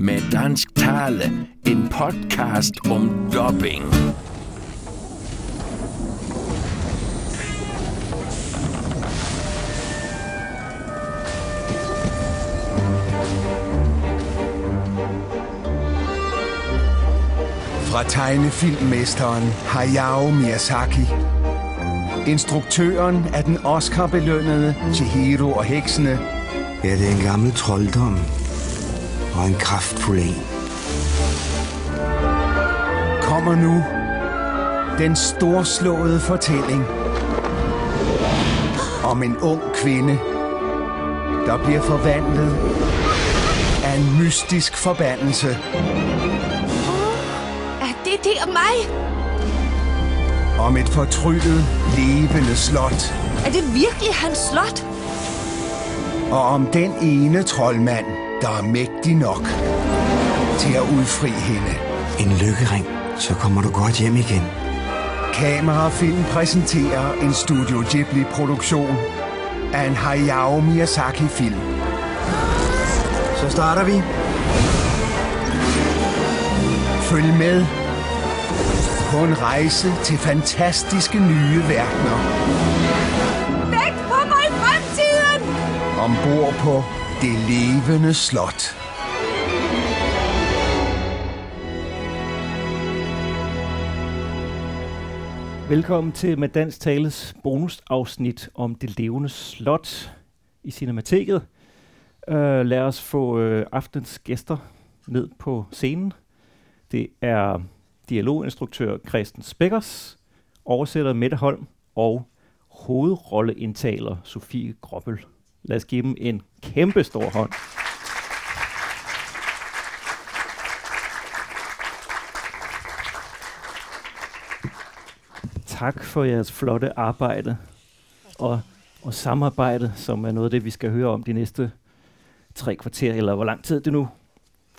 med dansk tale. En podcast om dubbing. Fra tegnefilmmesteren Hayao Miyazaki. Instruktøren af den Oscar-belønnede Chihiro og heksene. Ja, det er en gammel trolddom. Og en kraftfuld en. Kommer nu den storslåede fortælling om en ung kvinde, der bliver forvandlet af en mystisk forbandelse. Er det det om mig? Om et fortryllet, levende slot. Er det virkelig hans slot? Og om den ene troldmand, der er mægtig nok til at udfri hende. En lykkering, så kommer du godt hjem igen. Kamerafilm præsenterer en Studio Ghibli-produktion af en Hayao Miyazaki-film. Så starter vi. Følg med på en rejse til fantastiske nye verdener. Væk på mig i fremtiden! Ombord på det levende slot. Velkommen til med Dansk Tales bonusafsnit om det levende slot i Cinemateket. Uh, øh, lad os få øh, uh, aftens gæster ned på scenen. Det er dialoginstruktør Christen Spekkers, oversætter Mette Holm og hovedrolleindtaler Sofie Grobbel. Lad os give dem en kæmpe stor hånd. Tak for jeres flotte arbejde og, og samarbejde, som er noget af det, vi skal høre om de næste tre kvarter, eller hvor lang tid det nu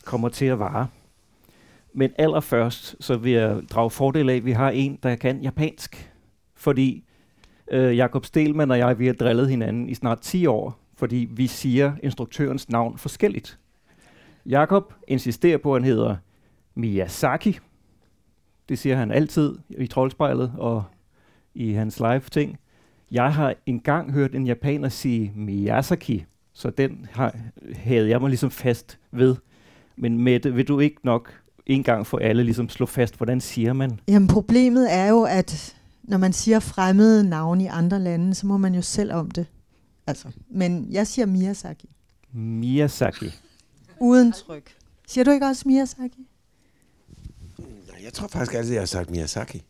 kommer til at vare. Men allerførst, så vil jeg drage fordel af, at vi har en, der kan japansk. Fordi øh, Jakob Stelman og jeg, vi har drillet hinanden i snart 10 år, fordi vi siger instruktørens navn forskelligt. Jakob insisterer på, at han hedder Miyazaki. Det siger han altid i troldspejlet og i hans live-ting. Jeg har engang hørt en japaner sige Miyazaki, så den har, havde jeg mig ligesom fast ved. Men Mette, vil du ikke nok en gang for alle ligesom slå fast, hvordan siger man? Jamen problemet er jo, at når man siger fremmede navne i andre lande, så må man jo selv om det. Altså, men jeg siger Miyazaki. Miyazaki. Uden tryk. Siger du ikke også Miyazaki? Nej, Jeg tror faktisk altid, jeg har sagt Miyazaki.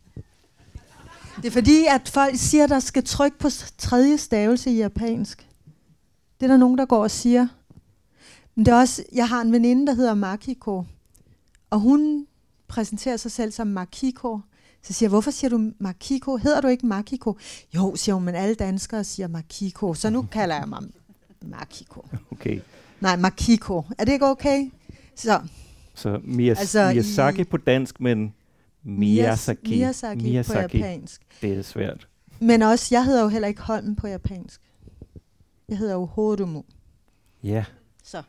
Det er fordi, at folk siger, at der skal tryk på tredje stavelse i japansk. Det er der nogen, der går og siger. Men det er også, jeg har en veninde, der hedder Makiko, og hun præsenterer sig selv som Makiko. Så siger jeg, hvorfor siger du Makiko? Hedder du ikke Makiko? Jo, siger hun, men alle danskere siger Makiko, så nu kalder jeg mig Makiko. Okay. Nej, Makiko. Er det ikke okay? Så Så Miyaz- Altså, altså i- Miyazaki på dansk, men Miyazaki. Miyazaki, Miyazaki på japansk. Det er svært. Men også, jeg hedder jo heller ikke Holmen på japansk. Jeg hedder jo Horumu. Ja. Så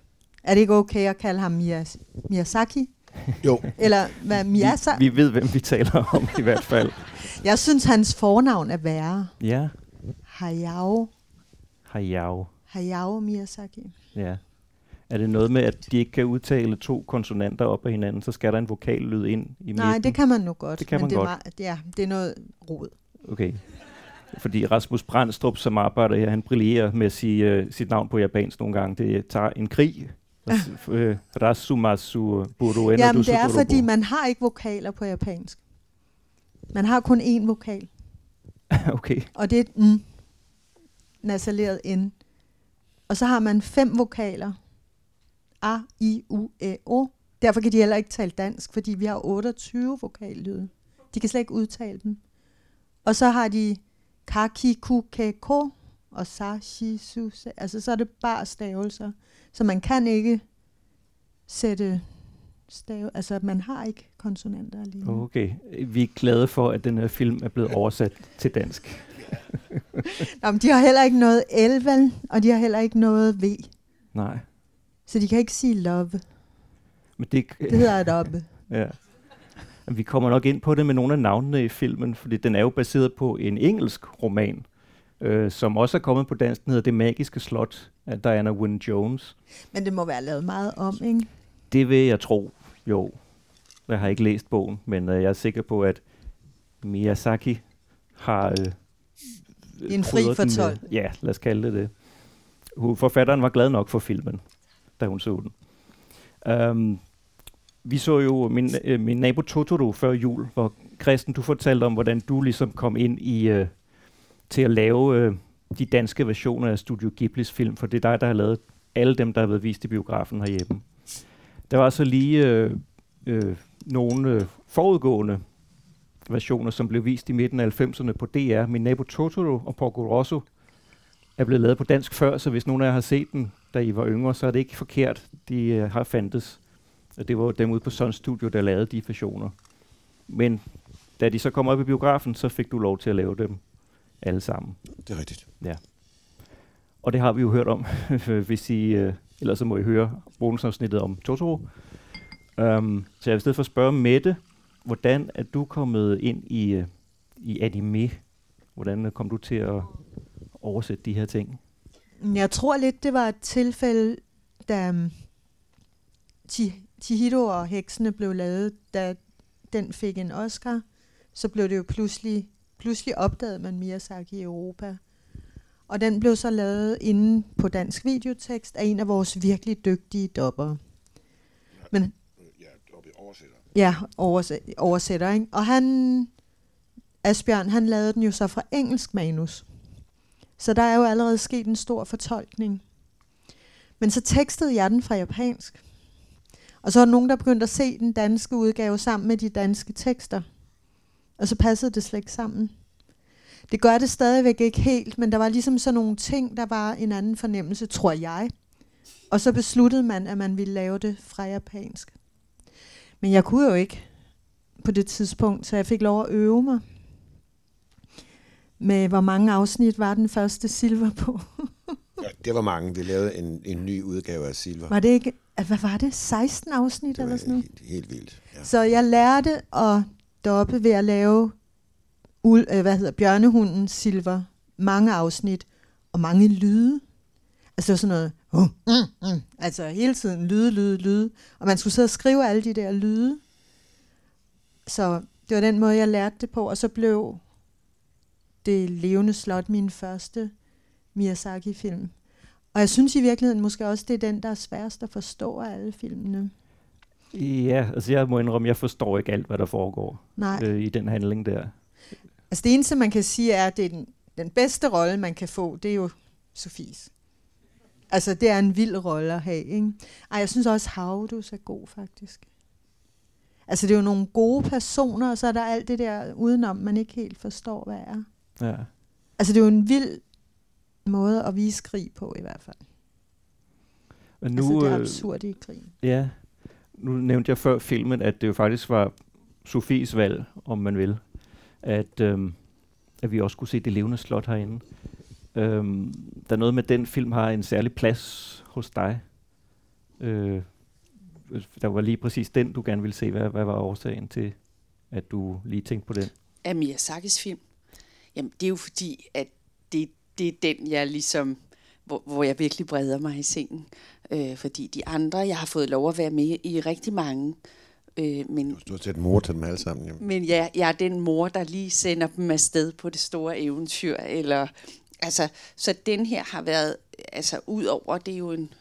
er det ikke okay at kalde ham Miyas- Miyazaki? Jo. Eller hvad, Miyasa? Vi, vi ved, hvem vi taler om i hvert fald. Jeg synes, hans fornavn er værre. Ja. Hayao. Hayao. Hayao Miyazaki. Ja. Er det noget med, at de ikke kan udtale to konsonanter op af hinanden, så skal der en vokallyd ind i midten? Nej, det kan man nu godt. Det kan man det er godt. Meget, ja, det er noget rod. Okay. Fordi Rasmus Brandstrup, som arbejder her, han brillerer med at sige uh, sit navn på japansk nogle gange. Det tager en krig. Uh, Rasumasu Burueno Jamen, det er, fordi man har ikke vokaler på japansk. Man har kun én vokal, okay. og det er et mm, nasaleret n. Og så har man fem vokaler. A, I, U, E, O. Derfor kan de heller ikke tale dansk, fordi vi har 28 vokallyde. De kan slet ikke udtale dem. Og så har de kaki, ku, ke, ko, og sa, shi, su, se. Altså, så er det bare stavelser. Så man kan ikke sætte stave... Altså, man har ikke konsonanter alene. Okay. Vi er glade for, at den her film er blevet oversat til dansk. Nå, men de har heller ikke noget L, vel? Og de har heller ikke noget V. Nej. Så de kan ikke sige love. Men det, Det hedder Adobe. Ja. Men Vi kommer nok ind på det med nogle af navnene i filmen, fordi den er jo baseret på en engelsk roman, øh, som også er kommet på dansk. Den hedder Det Magiske Slot af Diana Wynne Jones. Men det må være lavet meget om, ikke? Det vil jeg tro, jo. Jeg har ikke læst bogen, men øh, jeg er sikker på, at Miyazaki har... Øh, En fri fortolkning. Ja, lad os kalde det det. Forfatteren var glad nok for filmen, da hun så den. Um, vi så jo min, øh, min nabo Totoro før jul, hvor Christen, du fortalte om, hvordan du ligesom kom ind i øh, til at lave øh, de danske versioner af Studio Ghiblis film, for det er dig, der har lavet alle dem, der har været vist i biografen herhjemme. Der var så lige øh, øh, nogle øh, forudgående versioner, som blev vist i midten af 90'erne på DR. Min nabo Totoro og Porco Rosso er blevet lavet på dansk før, så hvis nogen af jer har set den, da I var yngre, så er det ikke forkert. De øh, har fandtes. Og det var dem ude på Sun Studio, der lavede de versioner. Men da de så kom op i biografen, så fik du lov til at lave dem alle sammen. Det er rigtigt. Og det har vi jo hørt om, hvis I, øh, ellers så må I høre bonusafsnittet om Totoro. Um, så jeg vil i stedet for spørge Mette, hvordan er du kommet ind i, øh, i anime? Hvordan kom du til at oversætte de her ting? Jeg tror lidt, det var et tilfælde, da Chi- Chihiro og heksene blev lavet, da den fik en Oscar, så blev det jo pludselig, pludselig opdaget man Miyazaki i Europa. Og den blev så lavet inde på dansk videotekst af en af vores virkelig dygtige dobber. Men Ja, oversætter. Ja, oversæt, oversætter, ikke? Og han, Asbjørn, han lavede den jo så fra engelsk manus. Så der er jo allerede sket en stor fortolkning. Men så tekstede jeg den fra japansk. Og så der nogen, der begyndte at se den danske udgave sammen med de danske tekster. Og så passede det slet ikke sammen. Det gør det stadigvæk ikke helt, men der var ligesom sådan nogle ting, der var en anden fornemmelse, tror jeg. Og så besluttede man, at man ville lave det fra japansk. Men jeg kunne jo ikke på det tidspunkt, så jeg fik lov at øve mig. Med hvor mange afsnit var den første Silver på? Ja, det var mange. Vi lavede en, en ny udgave af Silver. Var det ikke, hvad var det, 16 afsnit det eller var sådan noget? helt, helt vildt. Ja. Så jeg lærte at deroppe ved at lave ul, øh, hvad hedder, bjørnehunden Silver. Mange afsnit og mange lyde. Altså det var sådan noget, uh, mm, mm. altså hele tiden lyde, lyde, lyde. Og man skulle sidde og skrive alle de der lyde. Så det var den måde, jeg lærte det på. Og så blev det levende slot min første Miyazaki-film. Og jeg synes i virkeligheden måske også, det er den, der er sværest at forstå af alle filmene. Ja, altså jeg må indrømme, jeg forstår ikke alt, hvad der foregår Nej. øh, i den handling der. Altså det eneste, man kan sige, er, at det er den, den bedste rolle, man kan få, det er jo Sofies. Altså, det er en vild rolle at have, ikke? Ej, jeg synes også, Havdus er god, faktisk. Altså, det er jo nogle gode personer, og så er der alt det der udenom, man ikke helt forstår, hvad er. Ja. Altså, det er jo en vild måde at vise krig på, i hvert fald. Og Nu, altså, det er øh, absurd i krigen. Ja, nu nævnte jeg før filmen, at det jo faktisk var Sofies valg, om man vil, at, øhm, at vi også kunne se det levende slot herinde. Øhm, der er noget med, at den film har en særlig plads hos dig. Øh, der var lige præcis den, du gerne ville se. Hvad, hvad var årsagen til, at du lige tænkte på den? af Miyazakis film? Jamen, det er jo fordi, at det, det er den, jeg ligesom, hvor, hvor jeg virkelig breder mig i sengen. Øh, fordi de andre, jeg har fået lov at være med i rigtig mange. Øh, men, Du har set mor til dem alle sammen. Jo. men jeg, jeg er den mor, der lige sender dem afsted på det store eventyr. Eller, altså, så den her har været, altså ud over, det er jo en,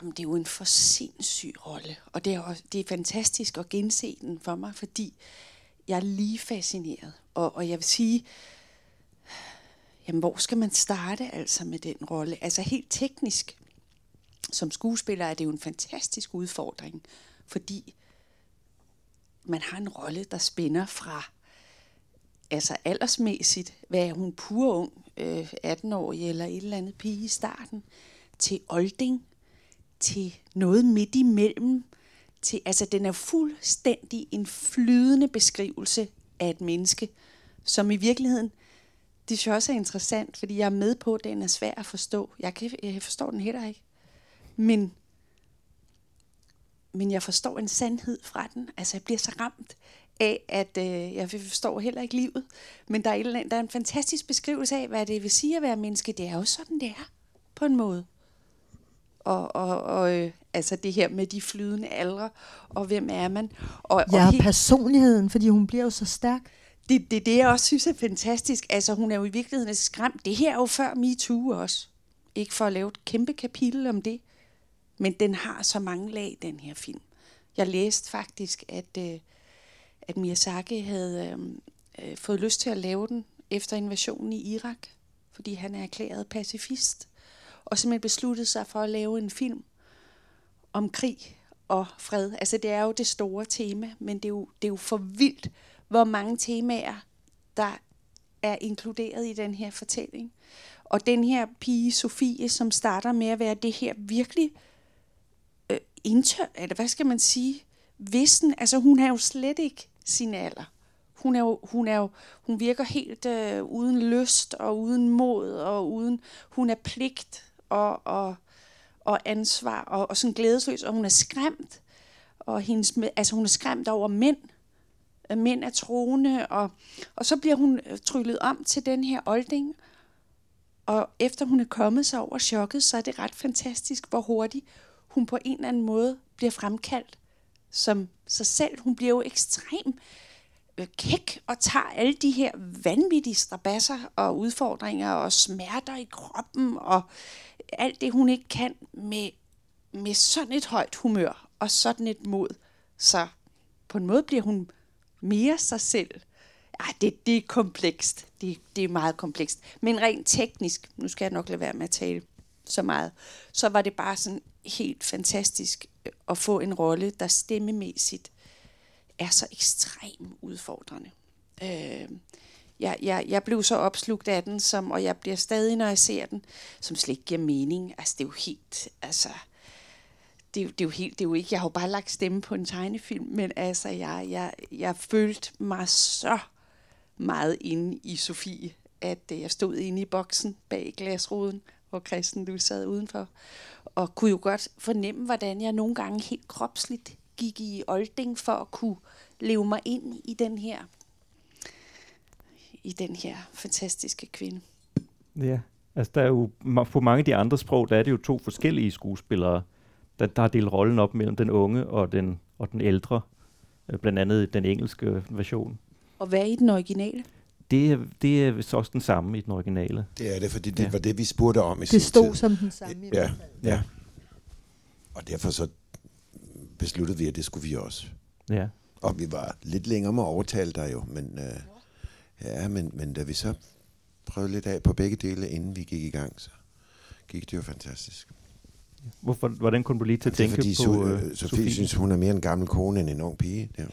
jamen, det er jo en for sindssyg rolle. Og det er, også, det er fantastisk at gense den for mig, fordi jeg er lige fascineret. Og, og jeg vil sige, jamen, hvor skal man starte altså med den rolle? Altså helt teknisk, som skuespiller er det jo en fantastisk udfordring, fordi man har en rolle, der spænder fra altså aldersmæssigt, hvad er hun pur ung, øh, 18-årig eller et eller andet pige i starten, til olding, til noget midt imellem, til, altså den er fuldstændig en flydende beskrivelse af et menneske, som i virkeligheden, det synes jeg også er interessant, fordi jeg er med på, at den er svær at forstå. Jeg, kan, jeg forstår den heller ikke. Men men jeg forstår en sandhed fra den. Altså, jeg bliver så ramt af, at øh, jeg forstår heller ikke livet. Men der er, et der er en fantastisk beskrivelse af, hvad det vil sige at være menneske. Det er jo sådan, det er, på en måde. Og, og, og øh, altså det her med de flydende aldre, og hvem er man? Og, Ja, og helt, personligheden, fordi hun bliver jo så stærk det, det, det jeg også synes er fantastisk. Altså hun er jo i virkeligheden skræmt. Det her er jo før MeToo også. Ikke for at lave et kæmpe kapitel om det. Men den har så mange lag, den her film. Jeg læste faktisk, at, øh, at Miyazaki havde øh, øh fået lyst til at lave den efter invasionen i Irak. Fordi han er erklæret pacifist. Og simpelthen besluttede sig for at lave en film om krig og fred. Altså det er jo det store tema, men det er jo, det er jo for vildt, hvor mange temaer, der er inkluderet i den her fortælling. Og den her pige, Sofie, som starter med at være det her virkelig øh, indtør, eller hvad skal man sige, vissen, altså hun er jo slet ikke sin alder. Hun, er jo, hun, er jo, hun virker helt øh, uden lyst og uden mod og uden, hun er pligt og, og, og ansvar og, og sådan glædesløs, og hun er skræmt. Og hendes, altså hun er skræmt over mænd. Mænd er troende, og, og så bliver hun øh, tryllet om til den her olding. Og efter hun er kommet sig over chokket, så er det ret fantastisk, hvor hurtigt hun på en eller anden måde bliver fremkaldt som sig selv. Hun bliver jo ekstrem øh, kæk og tager alle de her vanvittige strabasser og udfordringer og smerter i kroppen og alt det, hun ikke kan med, med sådan et højt humør og sådan et mod. Så på en måde bliver hun mere sig selv. Ej, det, det er komplekst. Det, det er meget komplekst. Men rent teknisk, nu skal jeg nok lade være med at tale så meget, så var det bare sådan helt fantastisk øh, at få en rolle, der stemmemæssigt er så ekstremt udfordrende. Øh, jeg, jeg, jeg blev så opslugt af den, som, og jeg bliver stadig, når jeg ser den, som slet ikke giver mening. Altså, det er jo helt, altså, det, er jo- det er jo helt, det er jo ikke, jeg har jo bare lagt stemme på en tegnefilm, men altså, jeg, jeg, jeg følte mig så meget inde i Sofie, at øh, jeg stod inde i boksen bag glasruden, hvor Christen du sad udenfor, og kunne jo godt fornemme, hvordan jeg nogle gange helt kropsligt gik i olding for at kunne leve mig ind i den her i den her fantastiske kvinde. Ja, altså der er jo på mange af de andre sprog, der er det jo to forskellige skuespillere, der, der har delt rollen op mellem den unge og den, og den ældre, øh, blandt andet i den engelske version. Og hvad er i den originale? Det er, det er vist også den samme i den originale. Det er det, fordi det Ja. var det, vi spurgte om i Det sin stod tid. som den samme i Ja, hvert fald. ja. Og derfor så besluttede vi, at det skulle vi også. Ja. Og vi var lidt længere med at overtale dig jo, men, øh, ja, men, men da vi så prøvede lidt af på begge dele, inden vi gik i gang, så gik det jo fantastisk. Hvorfor, hvordan kunne du lige til at det er tænke fordi, på uh, øh, Sofie? Sofie synes, hun er mere en gammel kone end en ung pige. Jo-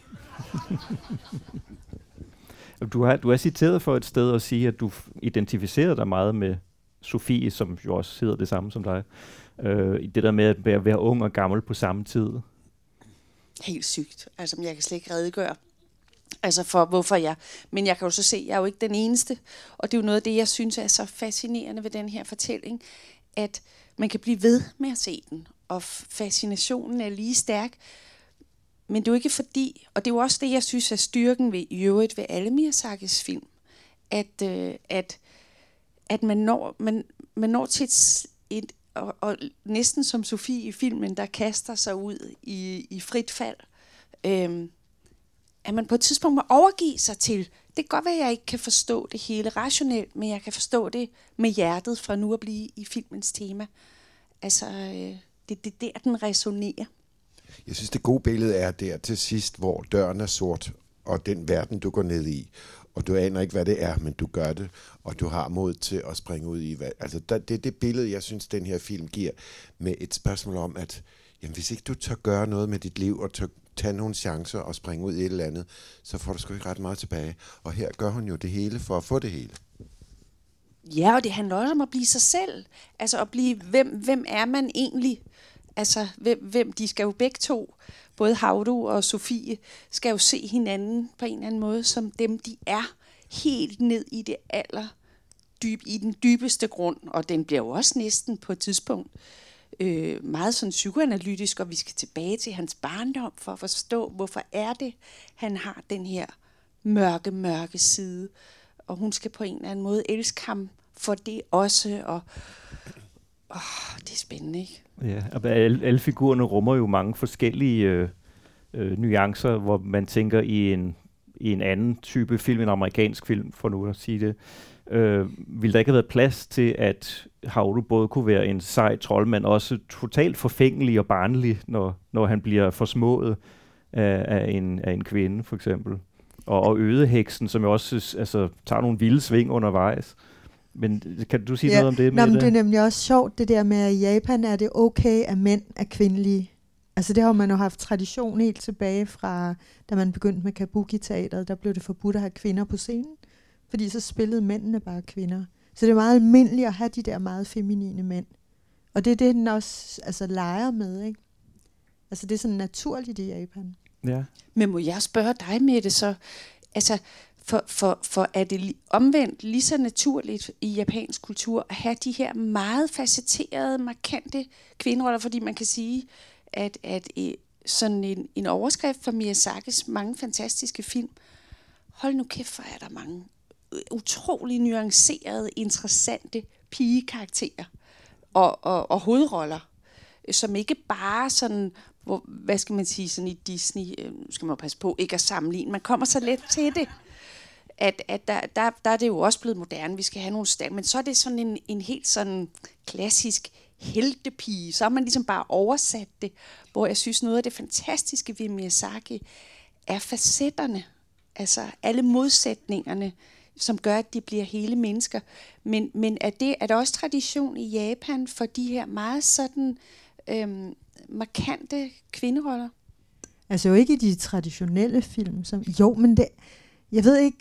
Du har, du er citeret for et sted at sige, at du identificerede dig meget med Sofie, som jo også hedder det samme som dig. Øh, i det der med at være, være ung og gammel på samme tid. Helt sygt. Altså, men jeg kan slet ikke redegøre. Altså for hvorfor jeg. Men jeg kan jo så se, at jeg er jo ikke den eneste. Og det er jo noget af det, jeg synes er så fascinerende ved den her fortælling. At man kan blive ved med at se den. Og fascinationen er lige stærk. Men det er jo ikke fordi, og det er jo også det, jeg synes er styrken ved, i øvrigt ved alle Miyazakis film, at, øh, at, at man, når, man, man når til et, et og, og næsten som Sofie i filmen, der kaster sig ud i, i frit fald, øhm, at man på et tidspunkt må overgive sig til, det kan godt være, at jeg ikke kan forstå det hele rationelt, men jeg kan forstå det med hjertet fra nu at blive i filmens tema. Altså, øh, det det er der, den resonerer. Jeg synes, det gode billede er der til sidst, hvor døren er sort, og den verden, du går ned i, og du aner ikke, hvad det er, men du gør det, og du har mod til at springe ud i. Hvad, altså, der, det er det billede, jeg synes, den her film giver, med et spørgsmål om, at jamen, hvis ikke du tør gøre noget med dit liv, og tør tage nogle chancer og springe ud i et eller andet, så får du sgu ikke ret meget tilbage. Og her gør hun jo det hele for at få det hele. Ja, og det handler også om at blive sig selv. Altså at blive, hvem, hvem er man egentlig? Altså, hvem, hvem, de skal jo begge to, både Havdu og Sofie, skal jo se hinanden på en eller anden måde, som dem de er, helt ned i det aller dyb, i den dybeste grund, og den bliver jo også næsten på et tidspunkt øh, øh, meget sådan psykoanalytisk, og vi skal tilbage til hans barndom for at forstå, hvorfor er det, han har den her mørke, mørke side. Og hun skal på en eller anden måde elske ham for det også, og åh, det er spændende, ikke? Ja, og alle, alle figurerne rummer jo mange forskellige øh, øh, nuancer, hvor man tænker i en, i en anden type film, en amerikansk film, for nu at sige det. Øh, ville der ikke have været plads til, at Havlu både kunne være en sej trold, men også totalt forfængelig og barnlig, når, når han bliver forsmået af, af, en, af en kvinde, for eksempel. Og, og ødeheksen, som jo også altså, tager nogle vilde sving undervejs. Men kan du sige ja. noget om det? Nå, men det er nemlig også sjovt, det der med, at i Japan er det okay, at mænd er kvindelige. Altså det har man jo haft tradition helt tilbage fra, da man begyndte med kabuki-teateret, der blev det forbudt at have kvinder på scenen, fordi så spillede mændene bare kvinder. Så det er meget almindeligt at have de der meget feminine mænd. Og det er det, den også altså, leger med, ikke? Altså det er sådan naturligt i Japan. Ja. Men må jeg spørge dig, Mette, så, altså, for, for, for er det omvendt lige så naturligt i japansk kultur at have de her meget facetterede, markante kvinderoller, fordi man kan sige, at, at øh, sådan en, en overskrift for Miyazakis mange fantastiske film, hold nu kæft, hvor er der mange utrolig nuancerede, interessante pigekarakterer og, og, og hovedroller, øh, som ikke bare sådan, hvor, hvad skal man sige, sådan i Disney, øh, skal man jo passe på ikke at sammenligne, man kommer så let til det, at, at der, der, der er det jo også blevet moderne, vi skal have nogle stærke, men så er det sådan en, en helt sådan klassisk heltepige, så har man ligesom bare oversat det, hvor jeg synes noget af det fantastiske ved Miyazaki er facetterne, altså alle modsætningerne, som gør, at de bliver hele mennesker. Men, men er, det, er der også tradition i Japan for de her meget sådan øhm, markante kvinderoller? Altså jo ikke i de traditionelle film. Som, jo, men det, jeg ved ikke,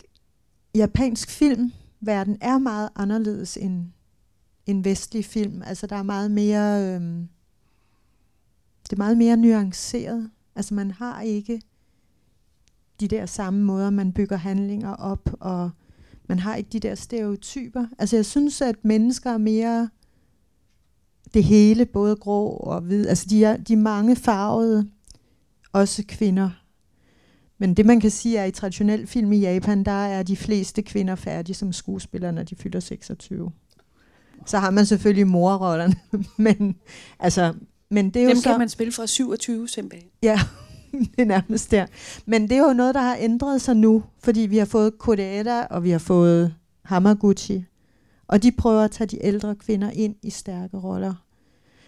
japansk filmverden er meget anderledes end en vestlig film. Altså der er meget mere, øhm, det er meget mere nuanceret. Altså man har ikke de der samme måder, man bygger handlinger op, og man har ikke de der stereotyper. Altså jeg synes, at mennesker er mere det hele, både grå og hvid. Altså de er, de er mange farvede, også kvinder. Men det man kan sige er, at i traditionel film i Japan, der er de fleste kvinder færdige som skuespillere, når de fylder 26. Så har man selvfølgelig morrollerne, men altså, men det er jo Dem så... kan man spille fra 27 simpelthen. Ja, det nærmest der. Men det er jo noget, der har ændret sig nu, fordi vi har fået Kodata, og vi har fået Hamaguchi. Og de prøver at tage de ældre kvinder ind i stærke roller.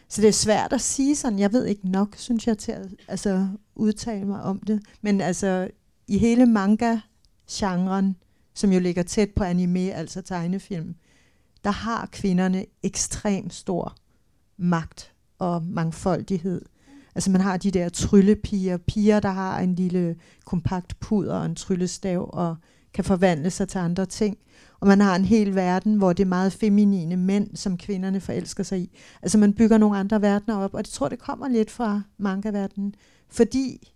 Så det er svært at sige sådan, jeg ved ikke nok, synes jeg, til at altså, udtale mig om det. Men altså, i hele manga-genren, som jo ligger tæt på anime, altså tegnefilm, der har kvinderne ekstrem stor magt og mangfoldighed. Altså man har de der tryllepiger, piger, der har en lille kompakt puder og en tryllestav og kan forvandle sig til andre ting. Og man har en hel verden, hvor det er meget feminine mænd, som kvinderne forelsker sig i. Altså man bygger nogle andre verdener op, og det tror det kommer lidt fra manga-verdenen, fordi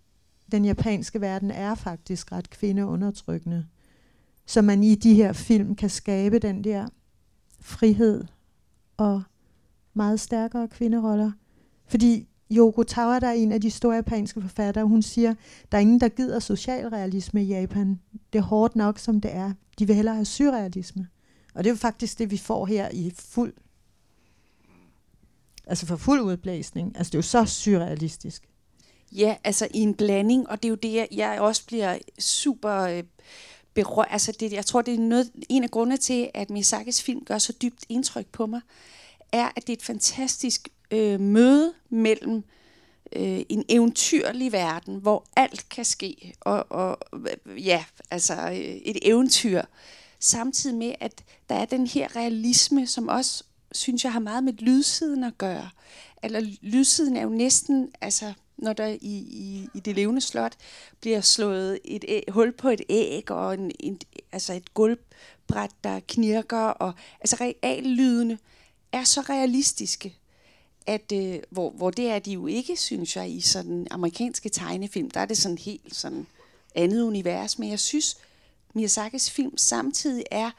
den japanske verden er faktisk ret kvindeundertrykkende. Så man i de her film kan skabe den der frihed og meget stærkere kvinderoller. Fordi Yoko Tawa, der er en af de store japanske forfattere, hun siger, der er ingen, der gider socialrealisme i Japan. Det er hårdt nok, som det er. De vil hellere have surrealisme. Og det er jo faktisk det, vi får her i fuld, altså for fuld udblæsning. Altså det er jo så surrealistisk. Ja, altså i en blanding, og det er jo det, jeg, jeg også bliver super øh, berørt. Altså det, jeg tror, det er noget, en af grundene til, at Miyazakis film gør så dybt indtryk på mig, er, at det er et fantastisk øh, møde mellem øh, en eventyrlig verden, hvor alt kan ske, og, og ja, altså øh, et eventyr, samtidig med, at der er den her realisme, som også, synes jeg, har meget med lydsiden at gøre. Eller lydsiden er jo næsten, altså når der i, i, i det levende slot bliver slået et æg, hul på et æg, og en, en, altså et gulvbræt, der knirker, og altså reallydene er så realistiske, at øh, hvor, hvor det er de jo ikke, synes jeg, i sådan amerikanske tegnefilm. Der er det sådan helt sådan andet univers. Men jeg synes, Miyazakis film samtidig er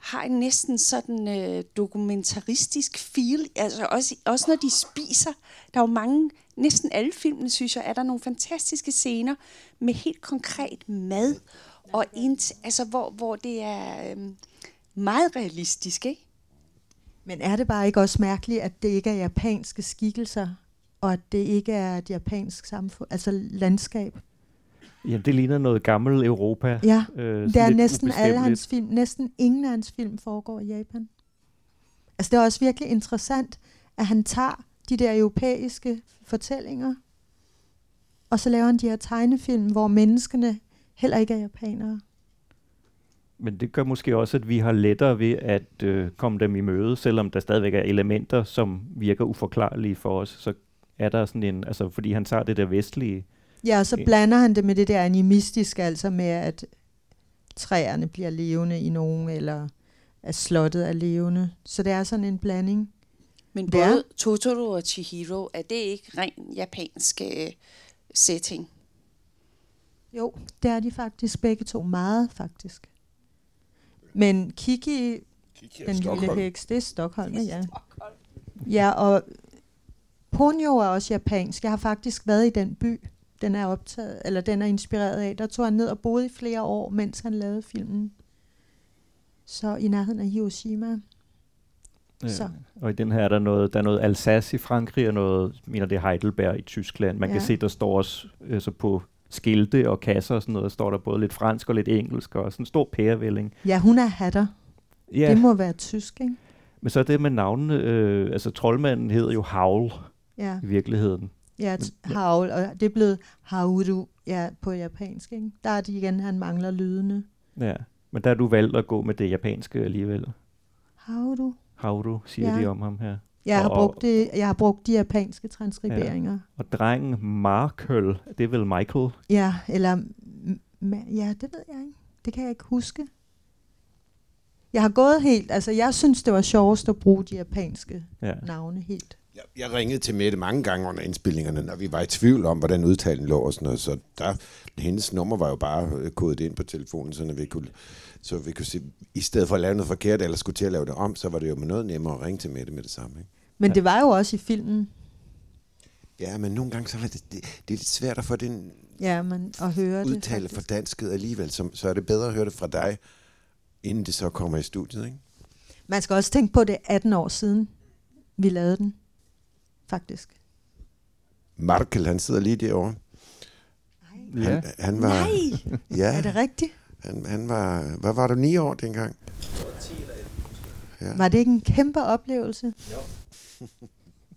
har en næsten sådan øh, dokumentaristisk feel. Altså også, også når de spiser. Der er jo mange, næsten alle filmene, synes jeg, er der nogle fantastiske scener med helt konkret mad. Og int, altså, hvor, hvor det er øh, meget realistisk, ikke? Men er det bare ikke også mærkeligt, at det ikke er japanske skikkelser, og at det ikke er et japansk samfund, altså landskab? Ja, det ligner noget gammelt Europa. Ja, øh, det er næsten alle hans film, næsten ingen af hans film foregår i Japan. Altså det er også virkelig interessant, at han tager de der europæiske fortællinger, og så laver han de her tegnefilm, hvor menneskene heller ikke er japanere. Men det gør måske også, at vi har lettere ved at øh, komme dem i møde, selvom der stadigvæk er elementer, som virker uforklarlige for os. Så er der sådan en, altså fordi han tager det der vestlige. Ja, og så Ja. blander han det med det der animistiske, altså med, at træerne bliver levende i nogen, eller at slottet er levende. Så det er sådan en blanding. Men både Totoro og Chihiro, er det ikke ren japansk øh, setting? Jo, det er de faktisk begge to meget, faktisk. Men Kiki, den lille heks, det er Stockholm, ja. Ja, og Ponyo er også japansk. Jeg har faktisk været i den by, den er optaget, eller den er inspireret af. Der tog han ned og boede i flere år, mens han lavede filmen. Så i nærheden af Hiroshima. Så. Og i den her er der noget, der er noget Alsace i Frankrig, og noget, mener det er Heidelberg i Tyskland. Man ja. Ja. kan se, der står også øh, så på skilte og kasser og sådan noget, står der både lidt fransk og lidt engelsk, og sådan en stor pærevælling. Ja, hun er hatter. Ja, Det må være tysk, ikke? men så er det med navnene, øh, altså troldmanden hedder jo Howl Ja, i virkeligheden. ja t- havl, og det er blevet hauru ja, på japansk, ikke? Der er det igen, han mangler lydene. Ja. Men der har du valgt at gå med det japanske alligevel. Hauru. Hauru, siger Ja. de om ham her. Jeg har, Og- brugt det, jeg har brugt de japanske transkriberinger. Og drengen Markel, det er vel Michael? Ja, eller... Ja, det ved jeg ikke. Det kan jeg ikke huske. Jeg har gået helt... Altså, jeg synes, det var sjovest at bruge de japanske Ja. navne helt. Jeg, jeg ringede til Mette mange gange under indspillingerne, når vi var i tvivl om, hvordan udtalen lå og sådan noget. Så der, hendes nummer var jo bare øh, kodet ind på telefonen, så vi kunne, så vi kunne se, i stedet for at lave noget forkert, eller skulle til at lave det om, så var det jo noget nemmere at ringe til Mette med det samme. Ikke? Men det var jo også i filmen, Ja, men nogle gange så er det, det, det er lidt svært at få den ja, man, at høre det. udtale faktisk. for dansket alligevel, så, så er det bedre at høre det fra dig, inden det så kommer i studiet, ikke? Man skal også tænke på, at det er 18 år siden, vi lavede den. Faktisk. Markel, han sidder lige derovre. Ja. Han, han var, Nej, ja, er det rigtigt? han, han var, hvad var du, ni år dengang? Ja. Var det ikke en kæmpe oplevelse?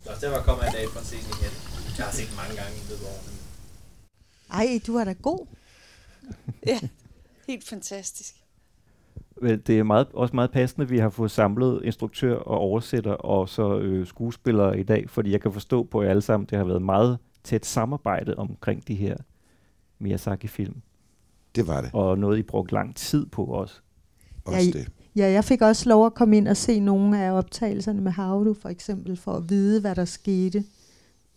Og der var kommet en dag for at se den igen. Jeg har set den mange gange i løbet af årene. Ej, du er da god. Ja, helt fantastisk. Vel, Det er meget, også meget passende, at vi har fået samlet instruktør og oversætter og så øh, skuespillere i dag, fordi jeg kan forstå på jer alle sammen, det har været meget tæt samarbejde omkring de her Miyazaki-film, Det var det. og noget, I brugte lang tid på også. Også Ja, det. Ja, jeg fik også lov at komme ind og se nogle af optagelserne med Havdu, for eksempel, for at vide, hvad der skete.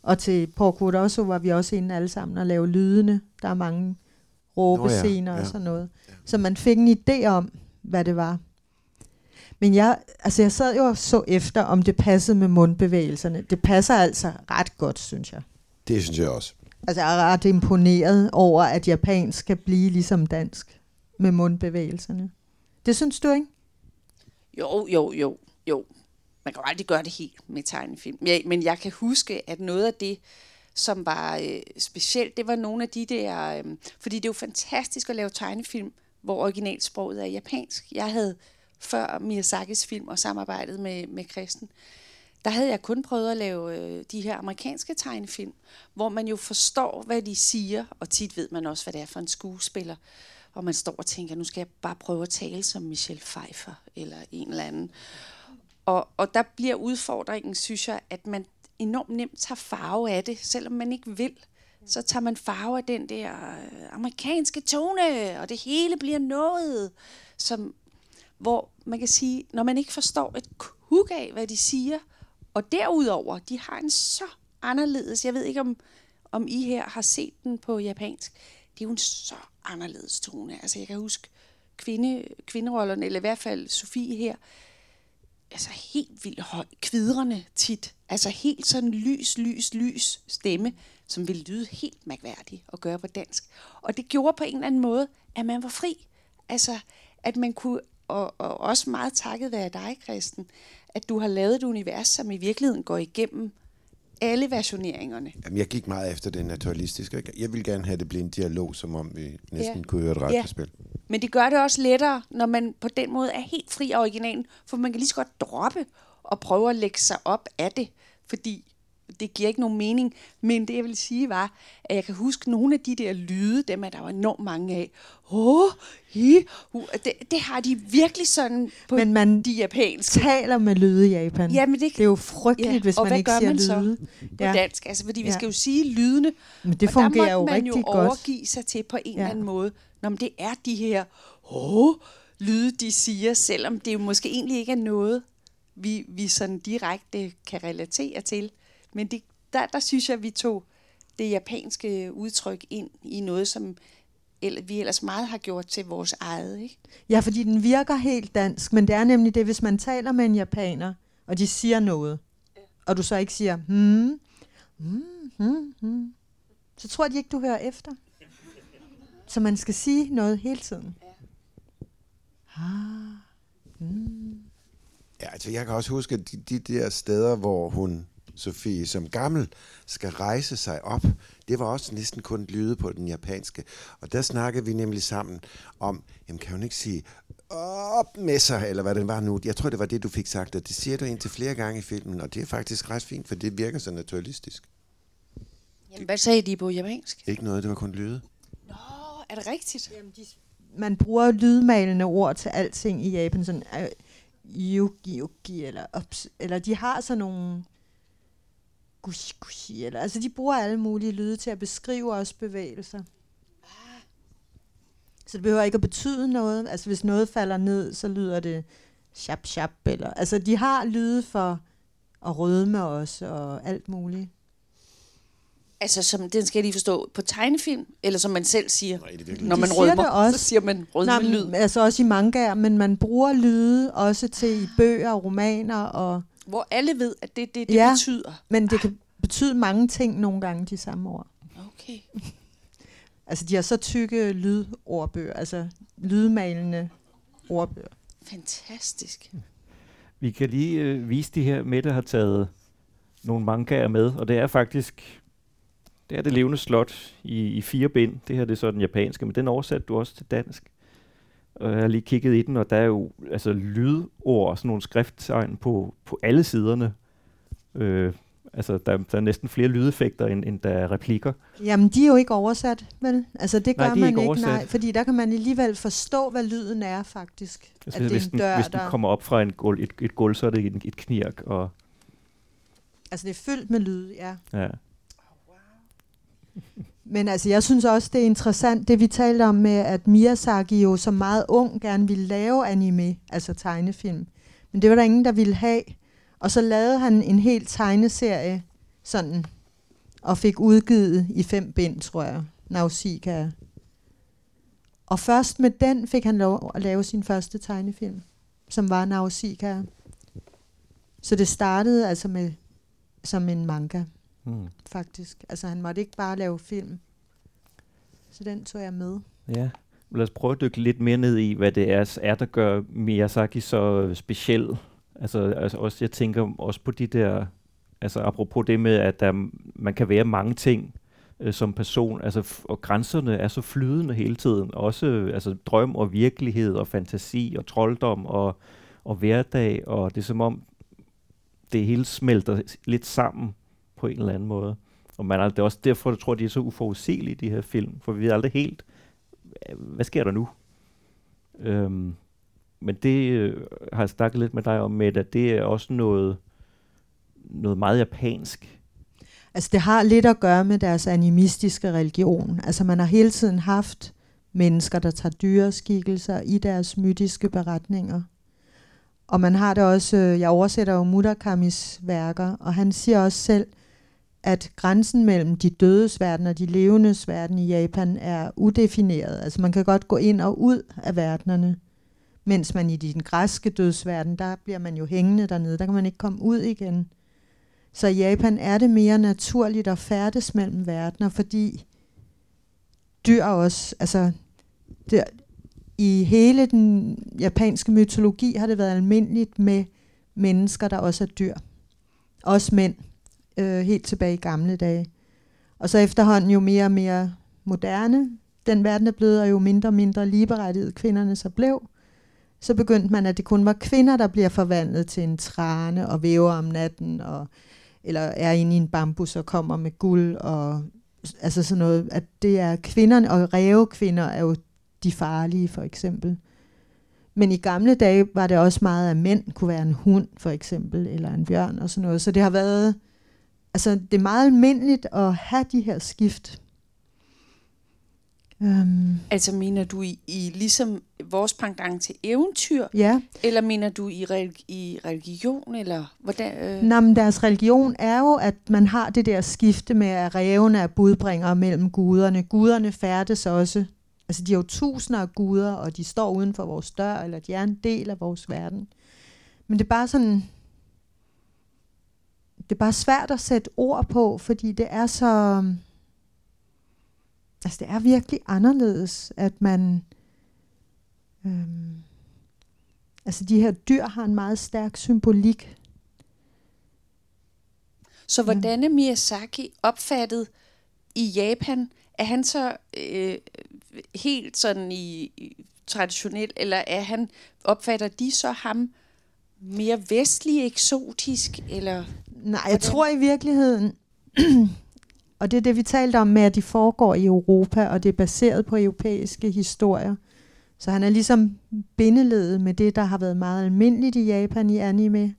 Og til Porco Rosso var vi også inde alle sammen og lave lydene. Der er mange råbescener ja, og ja. sådan noget. Så man fik en idé om, hvad det var. Men jeg, altså jeg sad jo og så efter, om det passede med mundbevægelserne. Det passer altså ret godt, synes jeg. Det synes jeg også. Altså jeg er ret imponeret over, at japansk skal blive ligesom dansk med mundbevægelserne. Det synes du ikke? Jo, jo, jo, jo. Man kan jo aldrig gøre det helt med tegnefilm. Ja, men jeg kan huske, at noget af det, som var øh, specielt, det var nogle af de der... Øh, fordi det er jo fantastisk at lave tegnefilm, hvor originalsproget er japansk. Jeg havde før Miyazakis film og samarbejdet med, med Kristen, der havde jeg kun prøvet at lave øh, de her amerikanske tegnefilm, hvor man jo forstår, hvad de siger, og tit ved man også, hvad det er for en skuespiller. Og man står og tænker, nu skal jeg bare prøve at tale som Michelle Pfeiffer, eller en eller anden. Og, og der bliver udfordringen, synes jeg, at man enormt nemt tager farve af det, selvom man ikke vil. Så tager man farve af den der øh, amerikanske tone, og det hele bliver noget, som, hvor man kan sige, når man ikke forstår et kug af, hvad de siger, og derudover, de har en så anderledes, jeg ved ikke om, om I her har set den på japansk, det er jo en så anderledes tone. Altså jeg kan huske kvinde, kvinderollerne, eller i hvert fald Sofie her, altså helt vildt høj, kvidrende tit. Altså helt sådan lys, lys, lys stemme, som ville lyde helt mærkværdig at gøre på dansk. Og det gjorde på en eller anden måde, at man var fri. Altså, at man kunne, og, og også meget takket være dig, Kristen, at du har lavet et univers, som i virkeligheden går igennem alle versioneringerne. Jamen, jeg gik meget efter det naturalistiske. Jeg vil gerne have det blive en dialog, som om vi næsten Ja. kunne høre et Ja. radiospil. Men det gør det også lettere, når man på den måde er helt fri af originalen, for man kan lige så godt droppe og prøve at lægge sig op af det, fordi det giver ikke nogen mening. Men det, jeg vil sige, var, at jeg kan huske nogle af de der lyde, dem er der jo enormt mange af. Åh, hi, hu, det, det har de virkelig sådan på Men man de japanske. taler med lyde i Japan. Jamen, det, Det er jo frygteligt, Ja, hvis og man ikke gør siger man så lyde. på ja. dansk. Altså, fordi vi Ja. skal jo sige lydene, Men det og fungerer der jo måtte man rigtig jo godt. overgive sig til på en Ja. eller anden måde. Nå, men det er de her åh, lyde, de siger, selvom det jo måske egentlig ikke er noget, vi, vi sådan direkte kan relatere til. Men det, der, der synes jeg, vi tog det japanske udtryk ind i noget, som vi ellers meget har gjort til vores eget. Ikke? Ja, fordi den virker helt dansk, men det er nemlig det, hvis man taler med en japaner, og de siger noget, og du så ikke siger, hmm, hmm, hmm, hmm, så tror de ikke, du hører efter. Så man skal sige noget hele tiden. Ah, hmm. Ja, altså jeg kan også huske de, de der steder, hvor hun, Sofie, som gammel, skal rejse sig op. Det var også næsten kun lyde på den japanske. Og der snakkede vi nemlig sammen om, jamen kan hun ikke sige, op med sig, eller hvad det var nu. Jeg tror, det var det, du fik sagt, og det siger du indtil flere gange i filmen, og det er faktisk ret fint, for det virker så naturalistisk. Jamen, hvad sagde de på japansk? Ikke noget, det var kun lyde. Nå, er det rigtigt? Man bruger lydmalende ord til alting i Japan, sådan øh, Yuki Yuki, eller ups, eller de har sådan nogle gushi, gushi, eller, altså de bruger alle mulige lyde til at beskrive også bevægelser. Så det behøver ikke at betyde noget. Altså hvis noget falder ned, så lyder det shap shap, eller, altså de har lyde for at rødme også, og alt muligt. Altså, som, den skal jeg lige forstå, på tegnefilm, eller som man selv siger, Nej, det når De man siger rødmer, det også. så siger man Nej, rødmelyd. men, altså også i mangaer, men man bruger lyde også til i bøger og romaner, og, Hvor alle ved, at det det, det Ja. betyder. men det kan betyde mange ting nogle gange, de samme ord. Okay. Altså, de har så tykke lydordbøger, altså lydmalende ordbøger. Fantastisk. Vi kan lige øh, vise de her, Mette har taget nogle mangaer med, og det er faktisk, det er det levende slot i, i fire bind. Det her det er så den japanske, men den oversatte du også til dansk. Og jeg har lige kigget i den, og der er jo altså lydord, sådan nogle skrifttegn på, på alle siderne. Øh, altså, der, der er næsten flere lydeffekter, end, end der er replikker. Jamen, de er jo ikke oversat, vel? Altså, det Nej, gør de er man ikke oversat. nej. Fordi der kan man alligevel forstå, hvad lyden er, faktisk. Altså, at det hvis, er en den, dør, hvis den der... kommer op fra en gulv, et, et gulv, så er det et, et knirk. Og, Altså, det er fyldt med lyd, ja. ja. Men altså, jeg synes også, det er interessant, det vi talte om med, at Miyazaki jo som meget ung gerne ville lave anime, altså tegnefilm. Men det var der ingen, der ville have. Og så lavede han en hel tegneserie, sådan, og fik udgivet i fem bind, tror jeg, Nausicaa. Og først med den fik han lov at lave sin første tegnefilm, som var Nausicaa. Så det startede altså med som en manga Hmm. faktisk. Altså han måtte ikke bare lave film. Så den tog jeg med. Ja, lad os prøve at dykke lidt mere ned i, hvad det er, er der gør Miyazaki så speciel. Altså, altså også, jeg tænker også på de der, altså apropos det med, at der, man kan være mange ting øh, som person, altså, og grænserne er så flydende hele tiden. Også øh, altså, drøm og virkelighed og fantasi og trolddom og, og hverdag, og det er som om, det hele smelter lidt sammen på en eller anden måde. Og man det er også derfor, jeg tror, de er så uforudsigelige, de her film. For vi ved aldrig helt, øh, hvad sker der nu? Øhm, men det øh, har jeg snakket lidt med dig om, med at det er også noget, noget meget japansk. Altså det har lidt at gøre med deres animistiske religion. Altså man har hele tiden haft mennesker, der tager dyreskikkelser i deres mytiske beretninger. Og man har det også, øh, jeg oversætter jo Murakamis værker, og han siger også selv, at grænsen mellem de dødes verden og de levendes verden i Japan er udefineret. Altså man kan godt gå ind og ud af verdenerne, mens man i den græske dødsverden, der bliver man jo hængende dernede, der kan man ikke komme ud igen. Så i Japan er det mere naturligt at færdes mellem verdener, fordi dyr også, altså der, i hele den japanske mytologi har det været almindeligt med mennesker, der også er dyr. Også mænd, øh, helt tilbage i gamle dage. Og så efterhånden jo mere og mere moderne, den verden er blevet, og jo mindre og mindre ligeberettiget kvinderne så blev, så begyndte man, at det kun var kvinder, der bliver forvandlet til en trane og væver om natten, og, eller er inde i en bambus og kommer med guld, og altså sådan noget, at det er kvinderne, og ræve kvinder er jo de farlige for eksempel. Men i gamle dage var det også meget, at mænd kunne være en hund for eksempel, eller en bjørn og sådan noget. Så det har været, altså det er meget almindeligt at have de her skift. Um, Altså mener du i, i ligesom vores pendant til eventyr, ja, eller mener du i, religi- i religion, eller hvordan? Øh? Nå, men deres religion er jo, at man har det der skifte med, at rævene er budbringere mellem guderne. Guderne færdes også. Altså, de har jo tusinder af guder, og de står uden for vores dør, eller de er en del af vores verden. Men det er bare sådan... Det er bare svært at sætte ord på, fordi det er så... Altså, det er virkelig anderledes, at man... Øhm, altså, de her dyr har en meget stærk symbolik. Så hvordan er Miyazaki opfattet i Japan? Er han så øh, helt sådan i, i traditionel, eller er han opfatter de så ham mere vestlig, eksotisk, eller Nej, jeg Hvordan? tror i virkeligheden, og det er det, vi talte om med, at de foregår i Europa, og det er baseret på europæiske historier. Så han er ligesom bindeledet med det, der har været meget almindeligt i Japan i anime,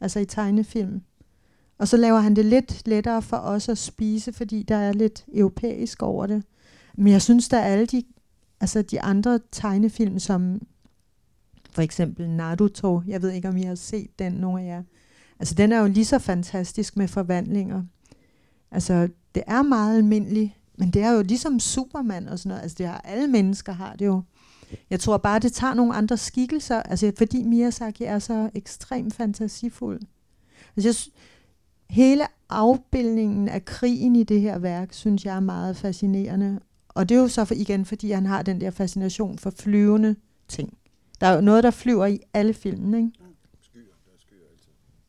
altså i tegnefilm. Og så laver han det lidt lettere for os at spise, fordi der er lidt europæisk over det. Men jeg synes, der er alle de, altså de andre tegnefilm, som for eksempel Naruto, jeg ved ikke, om I har set den, nogle af jer. Altså, den er jo lige så fantastisk med forvandlinger. Altså, det er meget almindeligt, men det er jo ligesom Superman og sådan noget. Altså, det har, alle mennesker har det jo. Jeg tror bare, det tager nogle andre skikkelser, altså, fordi Miyazaki er så ekstremt fantasifuld. Altså, jeg, hele afbildningen af krigen i det her værk, synes jeg er meget fascinerende. Og det er jo så for, igen, fordi han har den der fascination for flyvende ting. Der er jo noget, der flyver i alle filmene, ikke?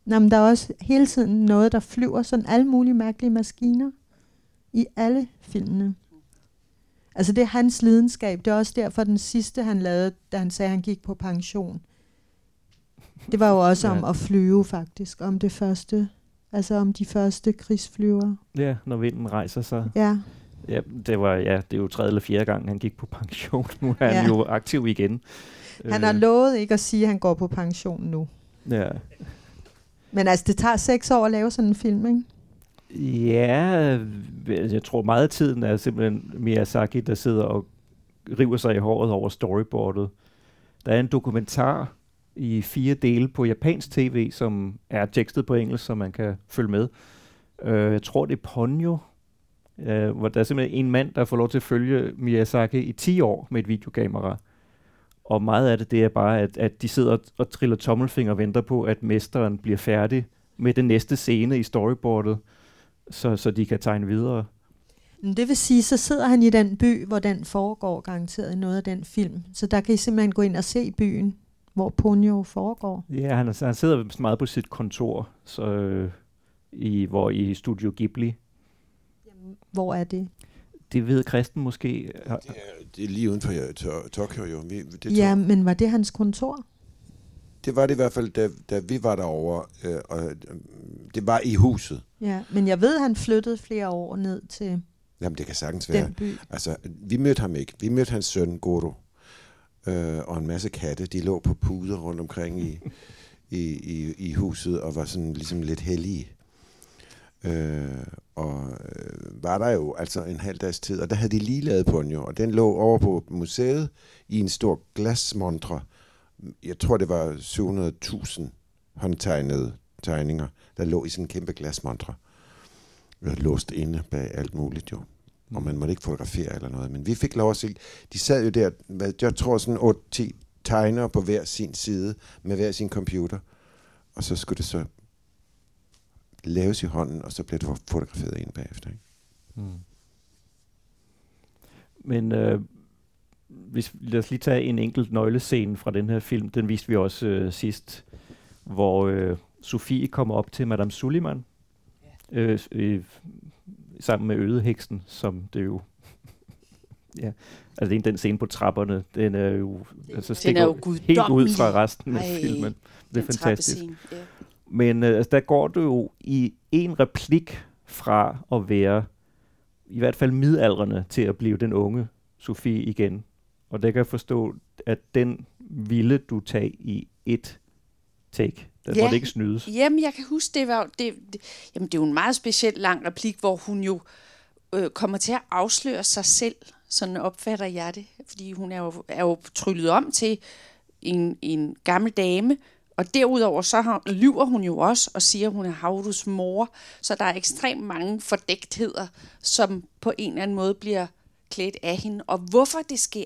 Nå, men der er også hele tiden noget, der flyver, sådan alle mulige mærkelige maskiner i alle filmene. Altså det er hans lidenskab. Det er også derfor den sidste, han lavede, da han sagde, at han gik på pension. Det var jo også ja. om at flyve faktisk, om det første, altså om de første krigsflyvere. Ja, når vinden rejser sig. Ja, Ja, det var ja, det er jo tredje eller fjerde gang, han gik på pension. Nu er han Ja. jo aktiv igen. han har lovet ikke at sige, at han går på pension nu. Ja. Men altså, det tager seks år at lave sådan en film, ikke? Ja, øh, altså, jeg tror meget af tiden er simpelthen Miyazaki, der sidder og river sig i håret over storyboardet. Der er en dokumentar i fire dele på japansk tv, som er tekstet på engelsk, så man kan følge med. Uh, jeg tror, det er Ponyo, uh, hvor der er simpelthen en mand, der får lov til at følge Miyazaki i 10 år med et videokamera. Og meget af det, det er bare, at, at de sidder og- triller tommelfinger og venter på, at mesteren bliver færdig med den næste scene i storyboardet, så, så de kan tegne videre. Det vil sige, så sidder han i den by, hvor den foregår garanteret noget af den film. Så der kan I simpelthen gå ind og se byen, hvor Ponyo foregår. Ja, han, han sidder meget på sit kontor, så, øh, i, hvor i Studio Ghibli. Hvor er det? Det ved Kristen måske. Det er, det er lige uden for Tokyo, jo. Vi, det, ja, men var det hans kontor? det var det i hvert fald, da, da vi var derovre. Øh, og, øh, det var i huset. Ja, men jeg ved, at han flyttede flere år ned til Jamen, det kan sagtens være. den by. Altså, vi mødte ham ikke. Vi mødte hans søn, Goro, øh, og en masse katte. De lå på puder rundt omkring i, i, i, i huset, og var sådan ligesom lidt hellige. Øh, og øh, var der jo altså en halv dags tid, og der havde de lige lavet Ponyo, og den lå over på museet i en stor glasmontre. Jeg tror, det var 700.000 håndtegnede tegninger, der lå i sådan en kæmpe glasmontre. Vi var låst inde bag alt muligt jo. Og man måtte ikke fotografere eller noget. Men vi fik lov at se. De sad jo der, hvad, jeg tror sådan 8-10 tegnere på hver sin side, med hver sin computer. Og så skulle det så laves i hånden, og så blev det fotograferet ind bagefter. Ikke? Mm. Men øh, hvis, lad os lige tage en enkelt nøglescene fra den her film. Den viste vi også øh, sidst, hvor øh, Sofie kommer op til Madame Suliman, øh, øh, sammen med ødeheksen, som det jo... ja, altså det er den scene på trapperne, den er jo, altså stikker er jo helt ud fra resten af Ej, filmen. Det er den fantastisk. Ja. Men øh, altså, der går du jo i en replik fra at være i hvert fald midaldrende til at blive den unge Sofie igen. Og der kan jeg forstå, at den ville du tage i et take. Der Ja. måtte ikke snydes. Jamen, jeg kan huske, det var det, det, jamen, det er jo en meget speciel lang replik, hvor hun jo øh, kommer til at afsløre sig selv. Sådan opfatter jeg det. Fordi hun er jo, er jo tryllet om til en, en gammel dame, og derudover så har, lyver hun jo også og siger, at hun er Havdus mor. Så der er ekstremt mange fordægtheder, som på en eller anden måde bliver klædt af hende. Og hvorfor det sker,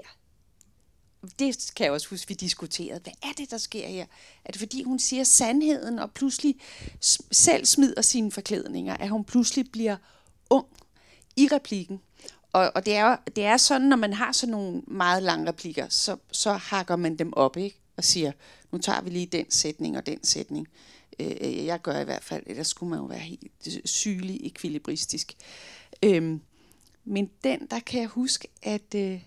det kan jeg også huske, vi diskuterede. Hvad er det, der sker her? Er det fordi, hun siger sandheden, og pludselig selv smider sine forklædninger, at hun pludselig bliver ung i replikken? Og, og det, er, det er sådan, når man har sådan nogle meget lange replikker, så, så hakker man dem op, ikke? Og siger, nu tager vi lige den sætning og den sætning. Øh, jeg gør i hvert fald, ellers skulle man jo være helt sygelig ekvilibristisk. Øh, men den, der kan jeg huske, at, øh,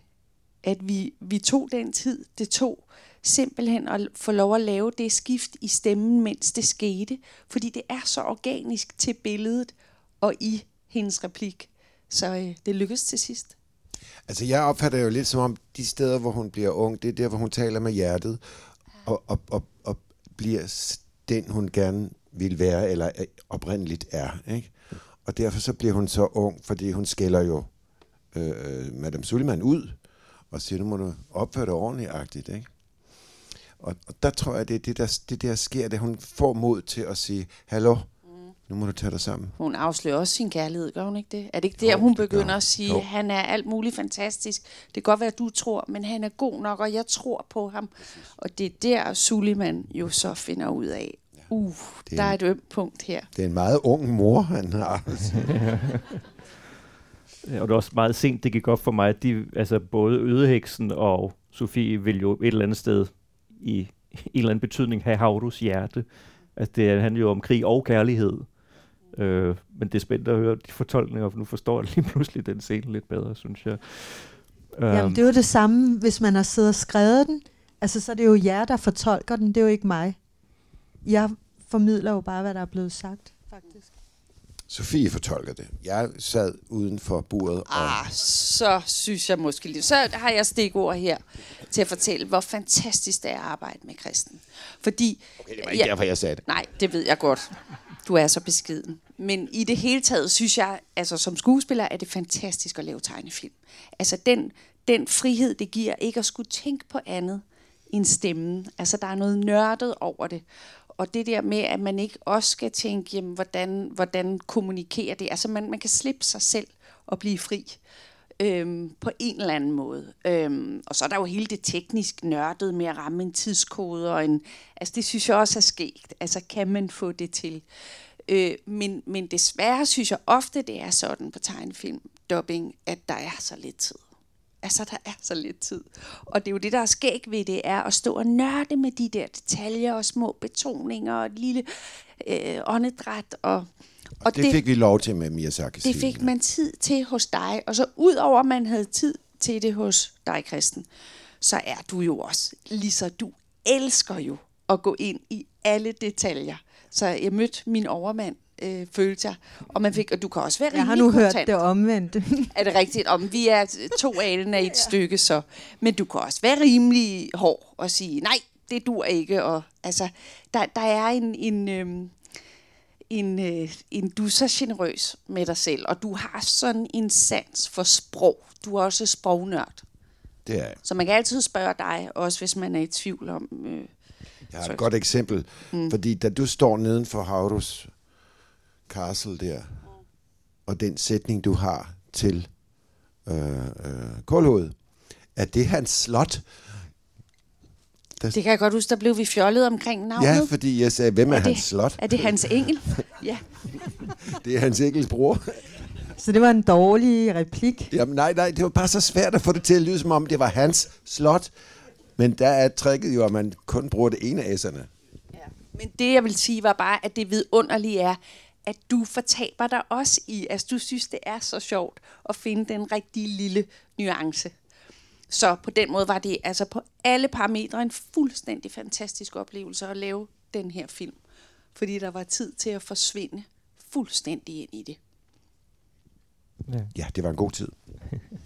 at vi, vi tog den tid, det tog simpelthen at få lov at lave det skift i stemmen, mens det skete. Fordi det er så organisk til billedet og i hendes replik. Så øh, det lykkedes til sidst. Altså, jeg opfatter jo lidt som om, de steder, hvor hun bliver ung, det er der, hvor hun taler med hjertet, og, og, og, og bliver den, hun gerne vil være, eller øh, oprindeligt er. Ikke? Og derfor så bliver hun så ung, fordi hun skælder jo øh, øh Madame Suleiman ud, og siger, nu må du opføre dig ordentligt-agtigt. Ikke? Og, og der tror jeg, det er det der, det der sker, det hun får mod til at sige, hallo, nu må du tage dig sammen. Hun afslører også sin kærlighed, gør hun ikke det? Er det ikke der, Jo, hun det gør begynder hun. at sige, Jo. at han er alt muligt fantastisk? Det kan godt være, at du tror, men han er god nok, og jeg tror på ham. Og det er der, Suleiman jo så finder ud af, uh, Det er der er et ømt punkt her. Det er en meget ung mor, han har. Ja, og det er også meget sent, det gik op for mig, at de, altså både Ødeheksen og Sofie vil jo et eller andet sted i en eller anden betydning have Havdus hjerte. Altså det handler jo om krig og kærlighed. Øh, men det er spændende at høre de fortolkninger, for nu forstår jeg lige pludselig den scene lidt bedre, synes jeg. Jamen, Øhm, det er jo det samme, hvis man har siddet og skrevet den. Altså, så er det jo jer, der fortolker den. Det er jo ikke mig. Jeg formidler jo bare, hvad der er blevet sagt, faktisk. Sofie fortolker det. Jeg sad uden for buret og Ah, så synes jeg måske lige. Så har jeg stikord her til at fortælle, hvor fantastisk det er at arbejde med kristen. Fordi... Okay, det var ikke derfor, jeg sagde det. Nej, det ved jeg godt. Du er så beskeden. Men i det hele taget synes jeg, altså som skuespiller, er det fantastisk at lave tegnefilm. Altså den, den frihed, det giver ikke at skulle tænke på andet end stemmen. Altså der er noget nørdet over det. Og det der med, at man ikke også skal tænke, jamen, hvordan, hvordan kommunikerer det. Altså man, man kan slippe sig selv og blive fri øhm, på en eller anden måde. Øhm, og så er der jo hele det teknisk nørdet med at ramme en tidskode. Og en, altså det synes jeg også er skægt. Altså kan man få det til? Øh, men, men desværre synes jeg ofte, det er sådan på tegnefilm, dubbing, at der er så lidt tid. Altså, der er så lidt tid. Og det er jo det, der er skæg ved det, er at stå og nørde med de der detaljer og små betoninger og et lille øh, åndedræt. Og, Og det, det fik vi lov til med Miyazaki. det fik man tid til hos dig. Og så udover at man havde tid til det hos dig, Kristen, så er du jo også, lige du elsker jo at gå ind i alle detaljer. Så jeg mødte min overmand, øh, følte jeg. Og, man fik, og du kan også være Jeg har nu hørt kontant. det omvendte. Er det rigtigt? Om vi er to alen af et stykke, så. Men du kan også være rimelig hård og sige, nej, det dur ikke. Og, altså, der, der er en, en, øhm, en, øh, en, du er så generøs med dig selv, og du har sådan en sans for sprog. Du er også sprognørd. Det er jeg. Så man kan altid spørge dig, også hvis man er i tvivl om... Øh, Jeg har et godt eksempel. Mm. Fordi da du står neden for Haurus Castle der, og den sætning, du har til øh, øh, Kålhoved, at det er hans slot. Det kan jeg godt huske, der blev vi fjollet omkring navnet. Ja, fordi jeg sagde, hvem er, Er det- hans slot? Er det hans engel? ja. Det er hans enkels bror. Så det var en dårlig replik. Jamen, nej, nej, det var bare så svært at få det til at lyde, som om det var hans slot. Men der er tricket jo, at man kun bruger det ene af S'erne. Men det, jeg vil sige, var bare, at det vidunderlige er, at du fortaber dig også i, altså du synes, det er så sjovt at finde den rigtige lille nuance. Så på den måde var det altså på alle parametre en fuldstændig fantastisk oplevelse at lave den her film. Fordi der var tid til at forsvinde fuldstændig ind i det. Ja, det var en god tid.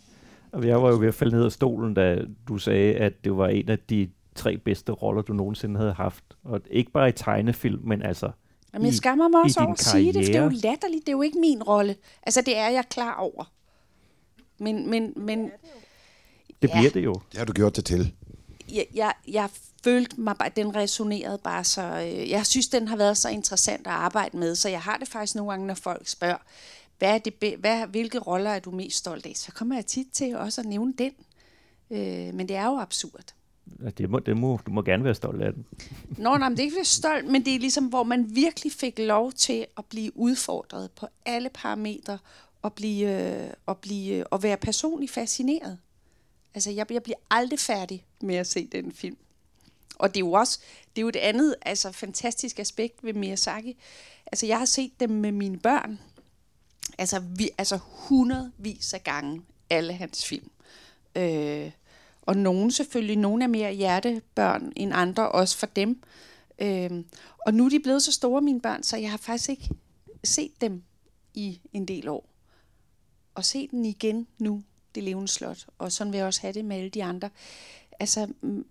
Og jeg var jo ved at falde ned af stolen, da du sagde, at det var en af de tre bedste roller, du nogensinde havde haft. Og ikke bare i tegnefilm, men altså Jamen, jeg i- skammer mig i også din over at sige det, for det er jo latterligt. Det er jo ikke min rolle. Altså, det er jeg klar over. Men, men, men Det Ja. bliver det jo. Det har du gjort det til. jeg, jeg, jeg følte mig bare, den resonerede bare så, øh, jeg synes, den har været så interessant at arbejde med, så jeg har det faktisk nogle gange, når folk spørger, hvad er det, hvad, hvilke roller er du mest stolt af? Så kommer jeg tit til også at nævne den. Øh, men det er jo absurd. Det må, det må, du må gerne være stolt af den. Nå, nej, men det er ikke fordi stolt, men det er ligesom, hvor man virkelig fik lov til at blive udfordret på alle parametre, og, blive, øh, og, blive, og være personligt fascineret. Altså, jeg, jeg bliver aldrig færdig med at se den film. Og det er jo også, det er jo et andet, altså fantastisk aspekt ved Miyazaki. Altså, jeg har set dem med mine børn, altså, vi, altså hundredvis af gange, alle hans film. Øh, og nogen selvfølgelig, nogle er mere hjertebørn end andre, også for dem. Øh, og nu er de blevet så store, mine børn, så jeg har faktisk ikke set dem i en del år. Og se den igen nu, det levende slot. Og sådan vil jeg også have det med alle de andre. Altså,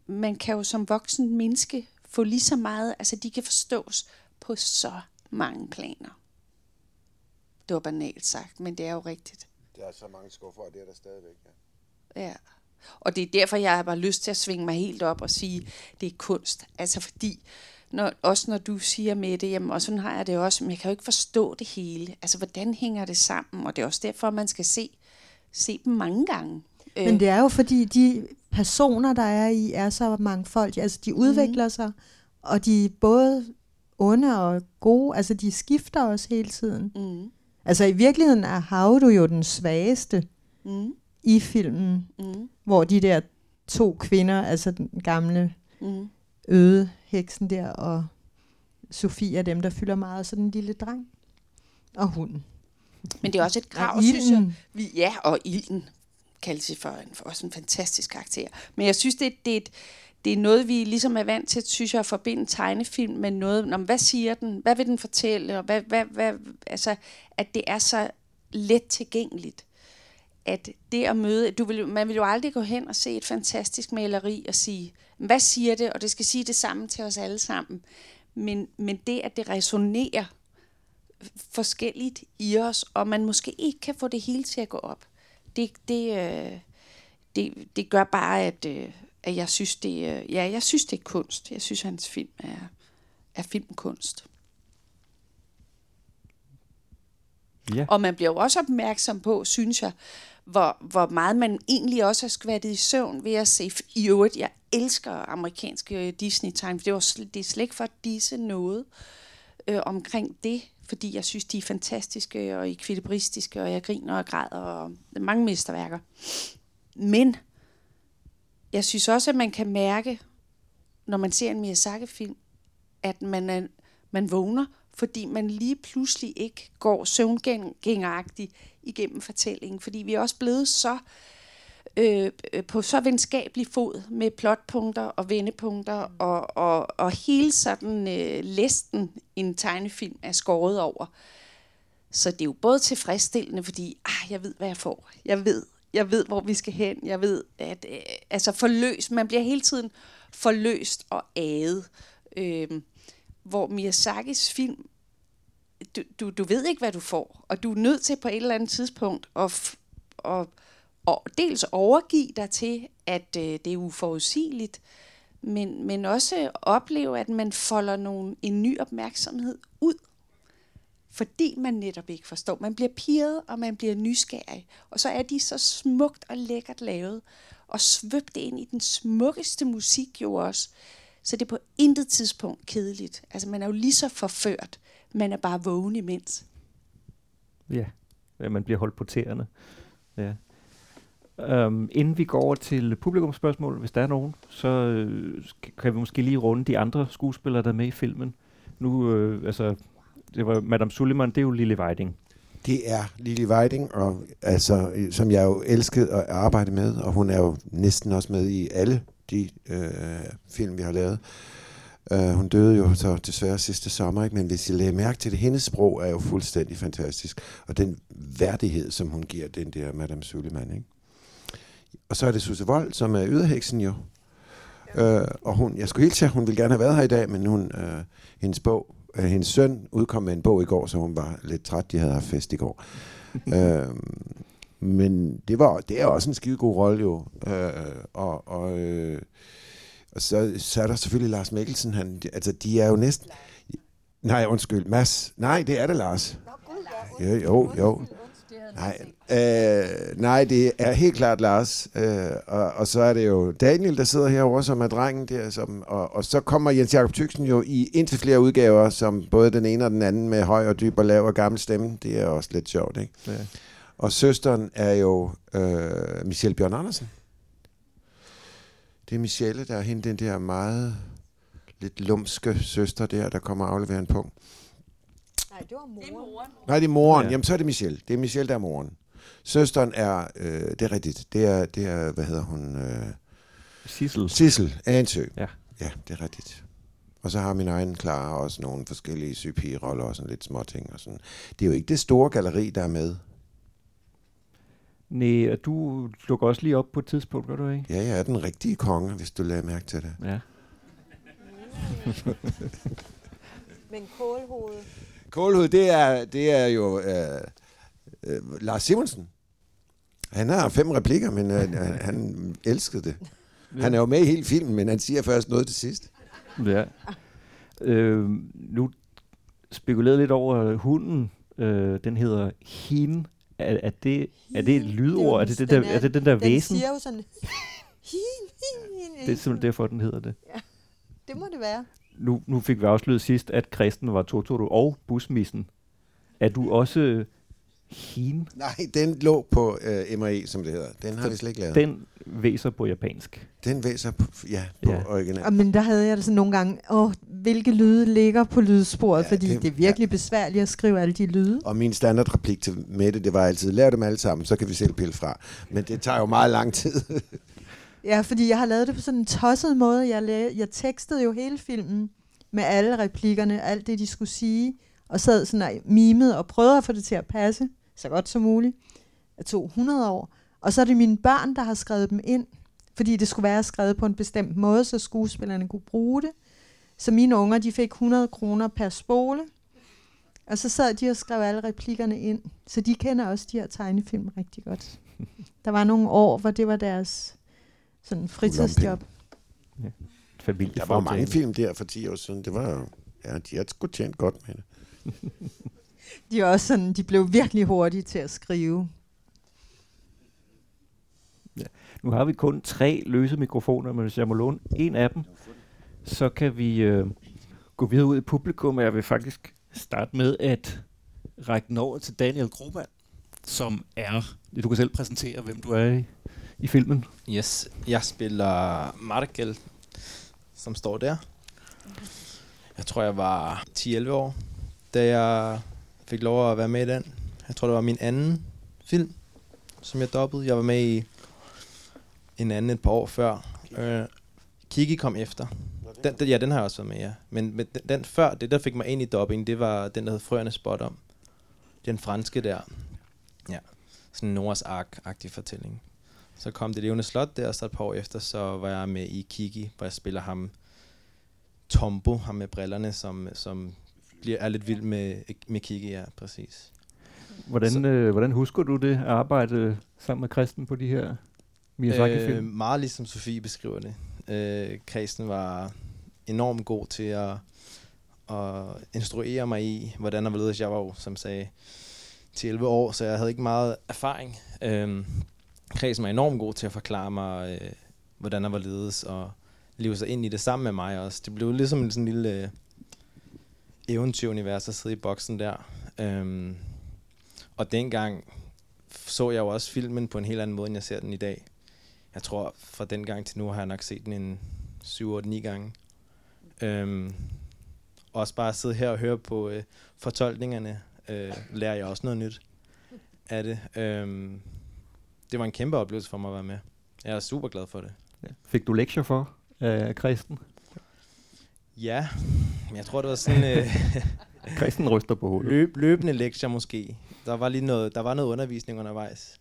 man kan jo som voksen menneske få lige så meget, altså de kan forstås på så mange planer. Det var banalt sagt, men det er jo rigtigt. Der er så mange skuffer, og det er der stadigvæk. Ja. Ja. Og det er derfor, jeg har bare lyst til at svinge mig helt op og sige, det er kunst. Altså fordi, når, også når du siger med det, jamen, og sådan har jeg det også, men jeg kan jo ikke forstå det hele. Altså, hvordan hænger det sammen? Og det er også derfor, man skal se, se dem mange gange. Øh, Men det er jo fordi, de personer, der er i, er så mangfoldige. Altså, de udvikler Mhm. sig, og de er både onde og gode. Altså, de skifter også hele tiden. Mm. Altså, i virkeligheden er Havdu jo den svageste Mm. i filmen, Mm. hvor de der to kvinder, altså den gamle Mm. øde heksen der, og Sofie er dem, der fylder meget, og så den lille dreng. Og hunden. Men det er også et krav, Og synes jeg. Vi, ja, og ilden kaldes for, en, for også en fantastisk karakter. Men jeg synes, det, det, er et, det er noget, vi ligesom er vant til, synes jeg, at forbinde tegnefilm med noget. Nå, hvad siger den? Hvad vil den fortælle? Og hvad, hvad, hvad, altså, at det er så let tilgængeligt. At det at møde, du vil, man vil jo aldrig gå hen og se et fantastisk maleri og sige, hvad siger det? Og det skal sige det samme til os alle sammen. Men, men det, at det resonerer forskelligt i os, og man måske ikke kan få det hele til at gå op. Det, det, øh, det, det gør bare, at, øh, at jeg synes, det, øh, ja, jeg synes, det er kunst. Jeg synes, hans film er, er filmkunst. Ja. Og man bliver jo også opmærksom på, synes jeg, hvor, hvor meget man egentlig også har skvattet i søvn ved at se. I øvrigt, jeg elsker amerikanske Disney-tegn, for det, var, sl- det er slet ikke for at disse noget øh, omkring det, fordi jeg synes, de er fantastiske og ekvilibristiske, og jeg griner og græder, og mange mesterværker. Men jeg synes også, at man kan mærke, når man ser en Miyazaki-film, at man, er, man vågner, fordi man lige pludselig ikke går søvngængeragtigt igennem fortællingen, fordi vi er også blevet så øh, øh på så venskabelig fod med plotpunkter og vendepunkter, og, og, og hele sådan øh, listen en tegnefilm er skåret over. Så det er jo både tilfredsstillende, fordi ah, jeg ved, hvad jeg får. Jeg ved, jeg ved, hvor vi skal hen. Jeg ved, at øh, altså forløst. Man bliver hele tiden forløst og aget. Øh, hvor Miyazakis film, du, du, du ved ikke, hvad du får, og du er nødt til på et eller andet tidspunkt at, f- at, at dels overgive dig til, at øh, det er uforudsigeligt, men, men også opleve, at man folder nogle, en ny opmærksomhed ud fordi man netop ikke forstår. Man bliver pirret, og man bliver nysgerrig. Og så er de så smukt og lækkert lavet, og svøbt ind i den smukkeste musik jo også. Så det er på intet tidspunkt kedeligt. Altså man er jo lige så forført, man er bare vågen imens. Ja, ja man bliver holdt på tæerne. Ja. Um, inden vi går over til publikumsspørgsmål, hvis der er nogen, så øh, kan vi måske lige runde de andre skuespillere, der er med i filmen. Nu, øh, altså, det var Madame Suleiman, det er jo Lille Weiding. Det er Lili Weiding, og altså, som jeg jo elskede at arbejde med, og hun er jo næsten også med i alle de øh, film, vi har lavet. Uh, hun døde jo så desværre sidste sommer, ikke? men hvis I lægger mærke til det, hendes sprog er jo fuldstændig fantastisk. Og den værdighed, som hun giver den der Madame Suleiman. Ikke? Og så er det Susse Vold, som er yderheksen jo. Uh, og hun, jeg skulle helt sige, at hun ville gerne have været her i dag, men hun, uh, hendes bog, uh, hendes søn udkom med en bog i går, så hun var lidt træt, de havde haft fest i går. uh, men det var det er også en skide god rolle jo. Uh, og, og, uh, og så, så er der selvfølgelig Lars Mikkelsen. Han, altså, de er jo næsten... Nej, undskyld. Mads. Nej, det er det, Lars. Jo, jo, jo. Nej, øh, nej, det er helt klart Lars. Øh, og, og så er det jo Daniel, der sidder herovre, som er drengen der. Som, og, og så kommer Jens Jakob Tyksen jo i indtil flere udgaver, som både den ene og den anden med høj og dyb og lav og gammel stemme. Det er også lidt sjovt, ikke? Ja. Og søsteren er jo øh, Michelle Bjørn Andersen. Det er Michelle, der er hende den der meget lidt lumske søster der, der kommer og afleverer en punkt. Nej, det var moren. Nej, det er moren. Ja. Jamen, så er det Michelle. Det er Michelle, der er moren. Søsteren er, øh, det er rigtigt, det er, det er hvad hedder hun? Øh, Sissel. Sissel Ansø. Ja. Ja, det er rigtigt. Og så har min egen Clara også nogle forskellige sygepigeroller og sådan lidt små ting. Og sådan. Det er jo ikke det store galleri, der er med. Nej, og du dukker også lige op på et tidspunkt, gør du ikke? Ja, jeg er den rigtige konge, hvis du lader mærke til det. Ja. Men kålhoved. Kålhud, det er, det er jo øh, øh, Lars Simonsen. Han har fem replikker, men øh, han, han elskede det. Han er jo med i hele filmen, men han siger først noget til sidst. Ja. Øh, nu spekulerede lidt over hunden. Øh, den hedder Hin. Er, er, det, er det et lydord? Er det, det der, er det den der den væsen? siger jo sådan... Hin, hin, hin. Det er simpelthen derfor, den hedder det. det må det være. Nu, nu fik vi afsløret sidst, at Kristen var Totoro og busmissen. Er du også Hin? Nej, den lå på øh, MRE, som det hedder. Den har vi slet ikke lavet. Den, væser på japansk. den væser på, ja, på Ja. ja. original. Og, men der havde jeg det sådan nogle gange, åh, hvilke lyde ligger på lydsporet, Ja, fordi det, det- er virkelig besværligt at skrive alle de lyde. Og min standardreplik til Mette, det var altid, lav dem alle sammen, så kan vi selv pille fra. Men det tager jo meget lang tid. Ja, fordi jeg har lavet det på sådan en tosset måde. Jeg, la- jeg tekstede jo hele filmen med alle replikkerne, alt det, de skulle sige, og sad sådan og mimede og prøvede at få det til at passe, så godt som muligt. Tog 100 år. Og så er det mine børn, der har skrevet dem ind, fordi det skulle være skrevet på en bestemt måde, så skuespillerne kunne bruge det. Så mine unger, de fik 100 kroner per spole, og så sad de og skrev alle replikkerne ind. Så de kender også de her tegnefilm rigtig godt. Der var nogle år, hvor det var deres sådan fritidsjob. Familie Der var mange film der for 10 år siden. Det var jo, ja, de har sgu tjent godt med det. De, er også sådan, de blev virkelig hurtige til at skrive. Nu har vi kun tre løse mikrofoner, men hvis jeg må låne en af dem, så kan vi øh, gå videre ud i publikum, og jeg vil faktisk starte med at række den over til Daniel Grohmann, som er... Du kan selv præsentere, hvem du er i, i filmen. Yes, jeg spiller Markel, som står der. Jeg tror, jeg var 10-11 år, da jeg fik lov at være med i den. Jeg tror, det var min anden film, som jeg dobbede. Jeg var med i en anden et par år før. Øh, Kiki kom efter. Den, den, ja, den har jeg også været med, ja. Men, men den, den før, det der fik mig ind i dubbing, det var den, der hed Frøerne Spot om. Den franske der. Ja, sådan en Noras Ark-agtig fortælling. Så kom det levende slot der, og så et par år efter, så var jeg med i Kiki, hvor jeg spiller ham Tombo, ham med brillerne, som, som bliver, er lidt vild med, med Kiki, ja, præcis. Hvordan, øh, hvordan husker du det at arbejde sammen med Kristen på de her Miyazaki-film? Øh, meget ligesom Sofie beskriver det. Øh, Kristen var enormt god til at, og instruere mig i, hvordan og hvorledes jeg var jo, som sagde, til 11 år, så jeg havde ikke meget erfaring. Øhm, kredsen var enormt god til at forklare mig, øh, hvordan der var ledes, og leve sig ind i det sammen med mig også. Det blev ligesom en sådan lille øh, eventyrunivers at sidde i boksen der. Øhm, og dengang så jeg jo også filmen på en helt anden måde, end jeg ser den i dag. Jeg tror, fra den gang til nu har jeg nok set den en 7-8-9 gange. Øhm, også bare at sidde her og høre på øh, fortolkningerne, øh, lærer jeg også noget nyt af det. Øhm, det var en kæmpe oplevelse for mig at være med. Jeg er super glad for det. Ja. Fik du lektier for øh, Kristen? Ja, men jeg tror, det var sådan... Øh, Kristen ryster på hovedet. Løb, løbende lektier måske. Der var lige noget, der var noget undervisning undervejs.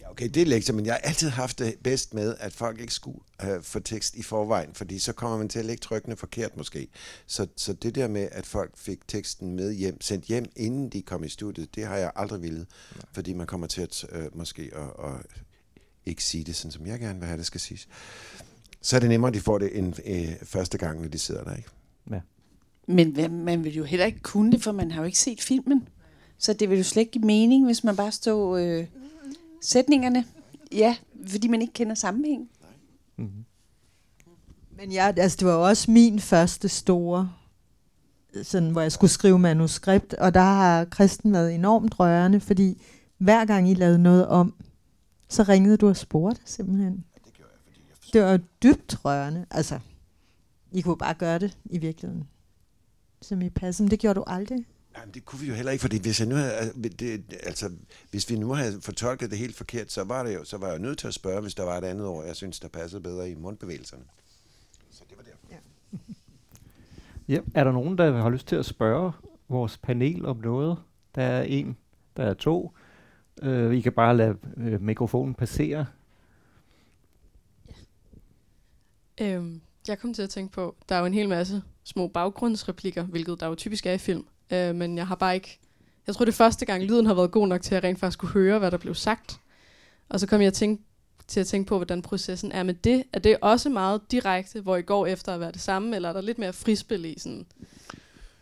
Ja, okay, det er lektier, men jeg har altid haft det bedst med, at folk ikke skulle øh, få tekst i forvejen, fordi så kommer man til at lægge trykkene forkert måske. Så, så det der med, at folk fik teksten med hjem, sendt hjem, inden de kom i studiet, det har jeg aldrig ville, ja. fordi man kommer til at øh, måske at, at ikke sige det, sådan som jeg gerne vil have, det skal siges. Så er det nemmere, at de får det en, øh, første gang, når de sidder der, ikke? Ja. Men man vil jo heller ikke kunne det, for man har jo ikke set filmen. Så det vil jo slet ikke give mening, hvis man bare står øh, sætningerne. Ja, fordi man ikke kender sammenhæng. Mm-hmm. Men ja, altså, det var jo også min første store, sådan, hvor jeg skulle skrive manuskript, og der har Kristen været enormt rørende, fordi hver gang I lavede noget om, så ringede du og spurgte simpelthen. Det var dybt rørende. Altså, I kunne bare gøre det i virkeligheden. Som I passede, men det gjorde du aldrig. Jamen, det kunne vi jo heller ikke, fordi hvis, jeg nu havde, det, altså, hvis vi nu havde fortolket det helt forkert, så var, det jo, så var jeg nødt til at spørge, hvis der var et andet ord, jeg synes, der passede bedre i mundbevægelserne. Så det var derfor. Ja. Ja, er der nogen, der har lyst til at spørge vores panel om noget? Der er en, der er to. Øh, I kan bare lade øh, mikrofonen passere. Øhm, jeg kom til at tænke på, der er jo en hel masse små baggrundsreplikker, hvilket der jo typisk er i film. Øh, men jeg har bare ikke... Jeg tror, det er første gang, lyden har været god nok til at rent faktisk kunne høre, hvad der blev sagt. Og så kom jeg tænke, til at tænke på, hvordan processen er med det. Er det også meget direkte, hvor I går efter at være det samme, eller er der lidt mere frispil i sådan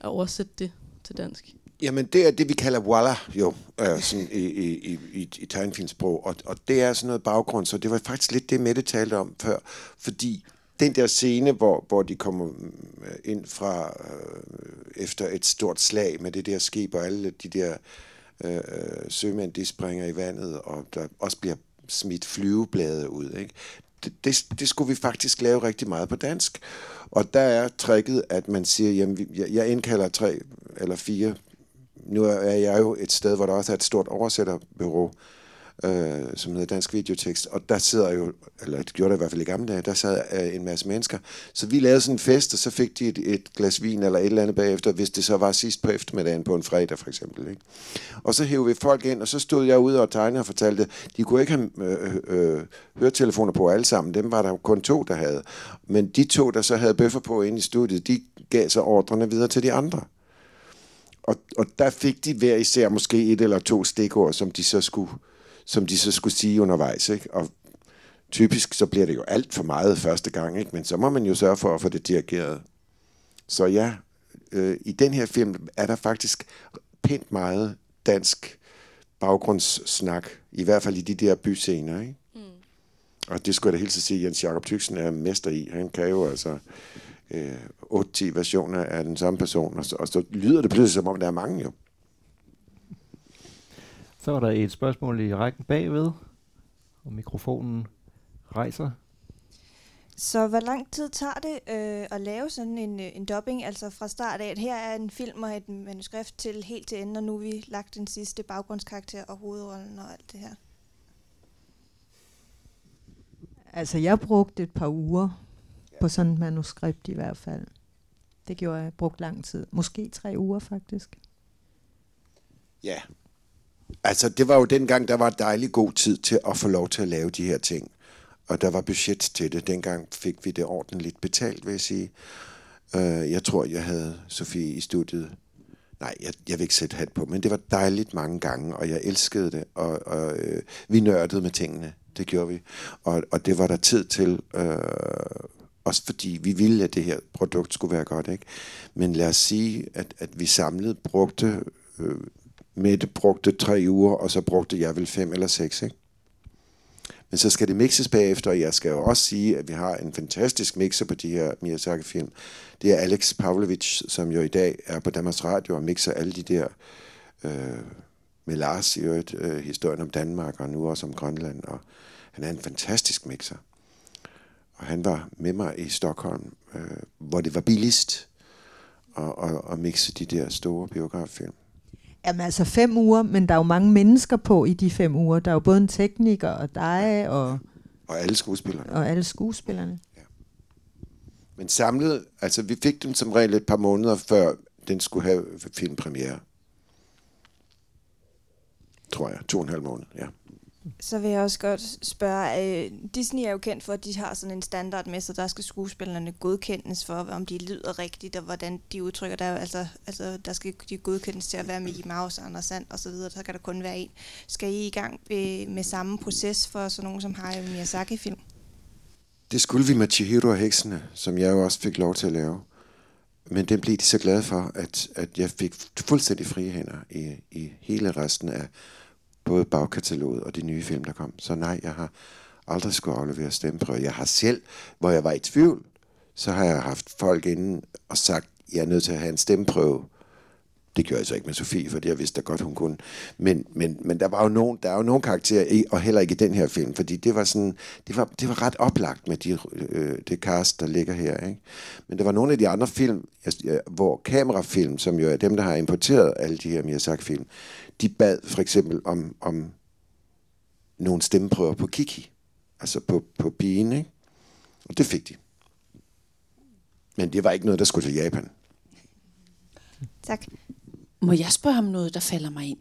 at oversætte det til dansk? Jamen, det er det, vi kalder voila, jo, øh, sådan i, i, i, i, i tegnfilmsprog. Og, og det er sådan noget baggrund, så det var faktisk lidt det, Mette talte om før. Fordi den der scene, hvor, hvor de kommer mm, ind fra øh, efter et stort slag med det der skib, og alle de der øh, øh, sømænd, de springer i vandet, og der også bliver smidt flyveblade ud. Ikke? Det, det, det skulle vi faktisk lave rigtig meget på dansk. Og der er tricket, at man siger, jamen, jeg, jeg indkalder tre eller fire. Nu er jeg jo et sted, hvor der også er et stort oversætterbureau, øh, øh, som hedder Dansk Videotekst, og der sidder jo, eller det gjorde det i hvert fald i gamle dage, der sad øh, en masse mennesker. Så vi lavede sådan en fest, og så fik de et, et glas vin eller et eller andet bagefter, hvis det så var sidst på eftermiddagen på en fredag for eksempel. Ikke? Og så hævde vi folk ind, og så stod jeg ude og tegnede og fortalte, de kunne ikke have øh, øh, høretelefoner på alle sammen, dem var der kun to, der havde. Men de to, der så havde bøffer på inde i studiet, de gav så ordrene videre til de andre. Og, og der fik de hver især måske et eller to stikord, som de så skulle som de så skulle sige undervejs. Ikke? Og typisk så bliver det jo alt for meget første gang, ikke? men så må man jo sørge for at få det dirigeret. Så ja, øh, i den her film er der faktisk pænt meget dansk baggrundssnak, i hvert fald i de der byscener. Ikke? Mm. Og det skulle jeg da helt sige, at Jens Jakob Tyksen er mester i. Han kan jo altså øh, 8-10 versioner af den samme person, og så, og så lyder det pludselig, som om der er mange jo. Så er der et spørgsmål i rækken bagved, og mikrofonen rejser. Så hvor lang tid tager det øh, at lave sådan en, en dubbing, altså fra start af, at her er en film og et manuskript til helt til ende, og nu har vi lagt den sidste baggrundskarakter og hovedrollen og alt det her? Altså, jeg brugte et par uger på sådan et manuskript i hvert fald. Det gjorde jeg. brugt lang tid. Måske tre uger, faktisk. Ja, Altså, det var jo dengang, der var dejlig god tid til at få lov til at lave de her ting. Og der var budget til det. Dengang fik vi det ordentligt betalt, vil jeg sige. Øh, jeg tror, jeg havde Sofie i studiet. Nej, jeg, jeg vil ikke sætte hat på, men det var dejligt mange gange, og jeg elskede det, og, og øh, vi nørdede med tingene. Det gjorde vi. Og, og det var der tid til øh, Også fordi vi ville, at det her produkt skulle være godt, ikke? Men lad os sige, at, at vi samlet brugte, øh, Mette brugte tre uger, og så brugte jeg vel fem eller seks, ikke? Men så skal det mixes bagefter, og jeg skal jo også sige, at vi har en fantastisk mixer på de her Miyazaki-film. Det er Alex Pavlovich, som jo i dag er på Danmarks Radio og mixer alle de der, øh, med Lars i øvrigt, øh, historien om Danmark og nu også om Grønland. Og han er en fantastisk mixer. Og han var med mig i Stockholm, øh, hvor det var billigst at, at, at mixe de der store biograffilm. Jamen altså fem uger, men der er jo mange mennesker på i de fem uger. Der er jo både en tekniker og dig og, Og alle skuespillerne. og alle skuespillerne. Men samlet, altså vi fik den som regel et par måneder før den skulle have filmpremiere. Tror jeg. To og en halv måned, ja. Så vil jeg også godt spørge, øh, Disney er jo kendt for, at de har sådan en standard med, så der skal skuespillerne godkendes for, om de lyder rigtigt, og hvordan de udtrykker der. Altså, altså der skal de godkendes til at være Mickey Mouse, Anders Sand og så videre. Så kan der kun være en. Skal I i gang med, med samme proces for sådan nogen som Hayao Miyazaki-film? Det skulle vi med Chihiro og heksene, som jeg jo også fik lov til at lave. Men den blev de så glade for, at, at jeg fik fuldstændig frie hænder i, i hele resten af både bagkataloget og de nye film, der kom. Så nej, jeg har aldrig skulle aflevere stemmeprøve. Jeg har selv, hvor jeg var i tvivl, så har jeg haft folk inden og sagt, jeg er nødt til at have en stemmeprøve. Det gjorde jeg så ikke med Sofie, fordi jeg vidste da godt, hun kunne. Men, men, men der var jo nogen, der er jo nogen karakterer, i, og heller ikke i den her film, fordi det var sådan, det var, det var ret oplagt med de, øh, det cast, der ligger her. Ikke? Men der var nogle af de andre film, jeg- hvor kamerafilm, som jo er dem, der har importeret alle de her Miyazaki-film, de bad for eksempel om, om nogle stemmeprøver på Kiki, altså på, på pigen, ikke? Og det fik de. Men det var ikke noget, der skulle til Japan. Tak. Må jeg spørge om noget, der falder mig ind?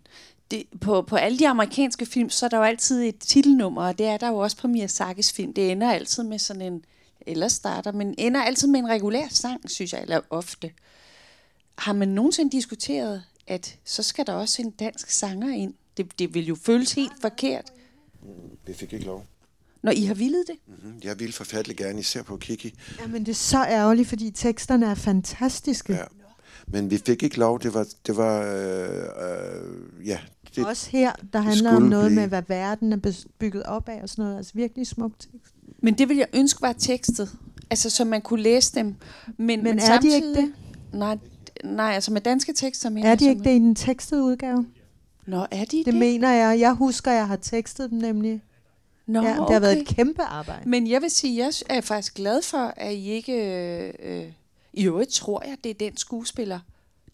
Det, på, på alle de amerikanske film, så er der jo altid et titelnummer, og det er der jo også på Miyazakis film. Det ender altid med sådan en, eller starter, men ender altid med en regulær sang, synes jeg, eller ofte. Har man nogensinde diskuteret, at så skal der også en dansk sanger ind? Det, det vil jo føles helt forkert, Det fik ikke lov. når I har villet det. Mm, Jeg ville forfærdeligt gerne, især på Kiki. Jamen det er så ærgerligt, fordi teksterne er fantastiske. Ja. Men vi fik ikke lov. Det var, det var øh, øh, ja. Det, Også her, der det handler om noget blive- med, hvad verden er bygget op af og sådan noget. Altså virkelig smukt tekst. Men det vil jeg ønske var tekstet. Altså, så man kunne læse dem. Men, Men er de ikke samtidig- Nej, nej, altså med danske tekster mener Er de ikke det i den tekstede udgave? Nå, er de det? Det mener jeg. Jeg husker, jeg har tekstet dem nemlig. Nå, ja, det har været okay. et kæmpe arbejde. Men jeg vil sige, jeg er faktisk glad for, at I ikke... Øh, øh, I øvrigt tror jeg, det er den skuespiller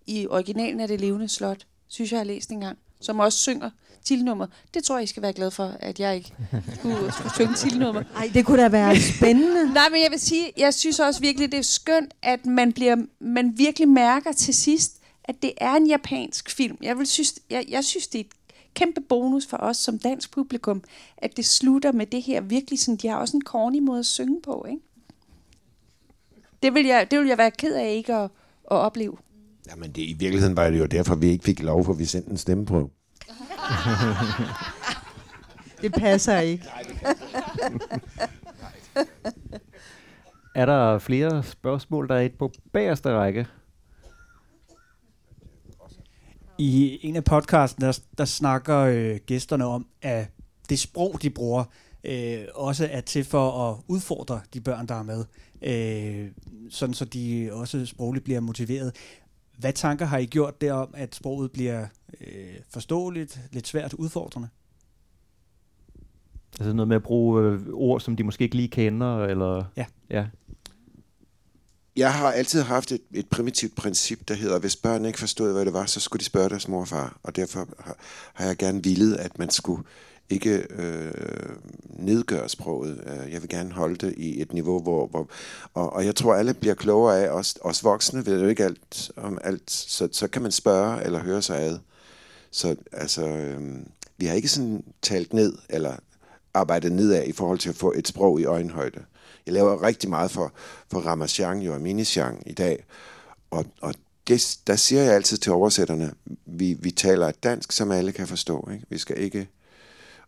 i originalen af Det Levende Slot, synes jeg, jeg har læst engang, som også synger titelnummer. Det tror jeg, I skal være glad for, at jeg ikke skulle, skulle synge titelnummer. Ej, det kunne da være spændende. Nej, men jeg vil sige, jeg synes også virkelig, det er skønt, at man, bliver, man virkelig mærker til sidst, at det er en japansk film. Jeg, vil synes, jeg, jeg synes, det er et kæmpe bonus for os som dansk publikum, at det slutter med det her virkelig sådan, de har også en corny måde at synge på, ikke? Det vil jeg, det vil jeg være ked af ikke at, at opleve. Jamen det, i virkeligheden var det jo derfor, vi ikke fik lov, for vi sendte en stemmeprøve. Det passer ikke. Er der flere spørgsmål, der er et på bagerste række? I en af podcasten, der, der snakker øh, gæsterne om, at det sprog, de bruger, øh, også er til for at udfordre de børn, der er med. Øh, sådan så de også sprogligt bliver motiveret. Hvad tanker har I gjort derom, at sproget bliver øh, forståeligt, lidt svært udfordrende? Altså noget med at bruge øh, ord, som de måske ikke lige kender, eller... Ja. ja. Jeg har altid haft et, et primitivt princip, der hedder, hvis børn ikke forstod, hvad det var, så skulle de spørge deres mor og far. Og derfor har, har jeg gerne villet, at man skulle ikke øh, nedgøre sproget. Øh, jeg vil gerne holde det i et niveau, hvor... hvor og, og jeg tror, alle bliver klogere af, os, os voksne ved jo ikke alt om alt, så, så kan man spørge eller høre sig ad. Så altså, øh, vi har ikke sådan talt ned, eller arbejdet nedad i forhold til at få et sprog i øjenhøjde. Jeg laver rigtig meget for, for Ramachan jo og Minichan i dag, og, og det, der siger jeg altid til oversætterne, vi, vi taler et dansk, som alle kan forstå. Ikke? Vi skal ikke...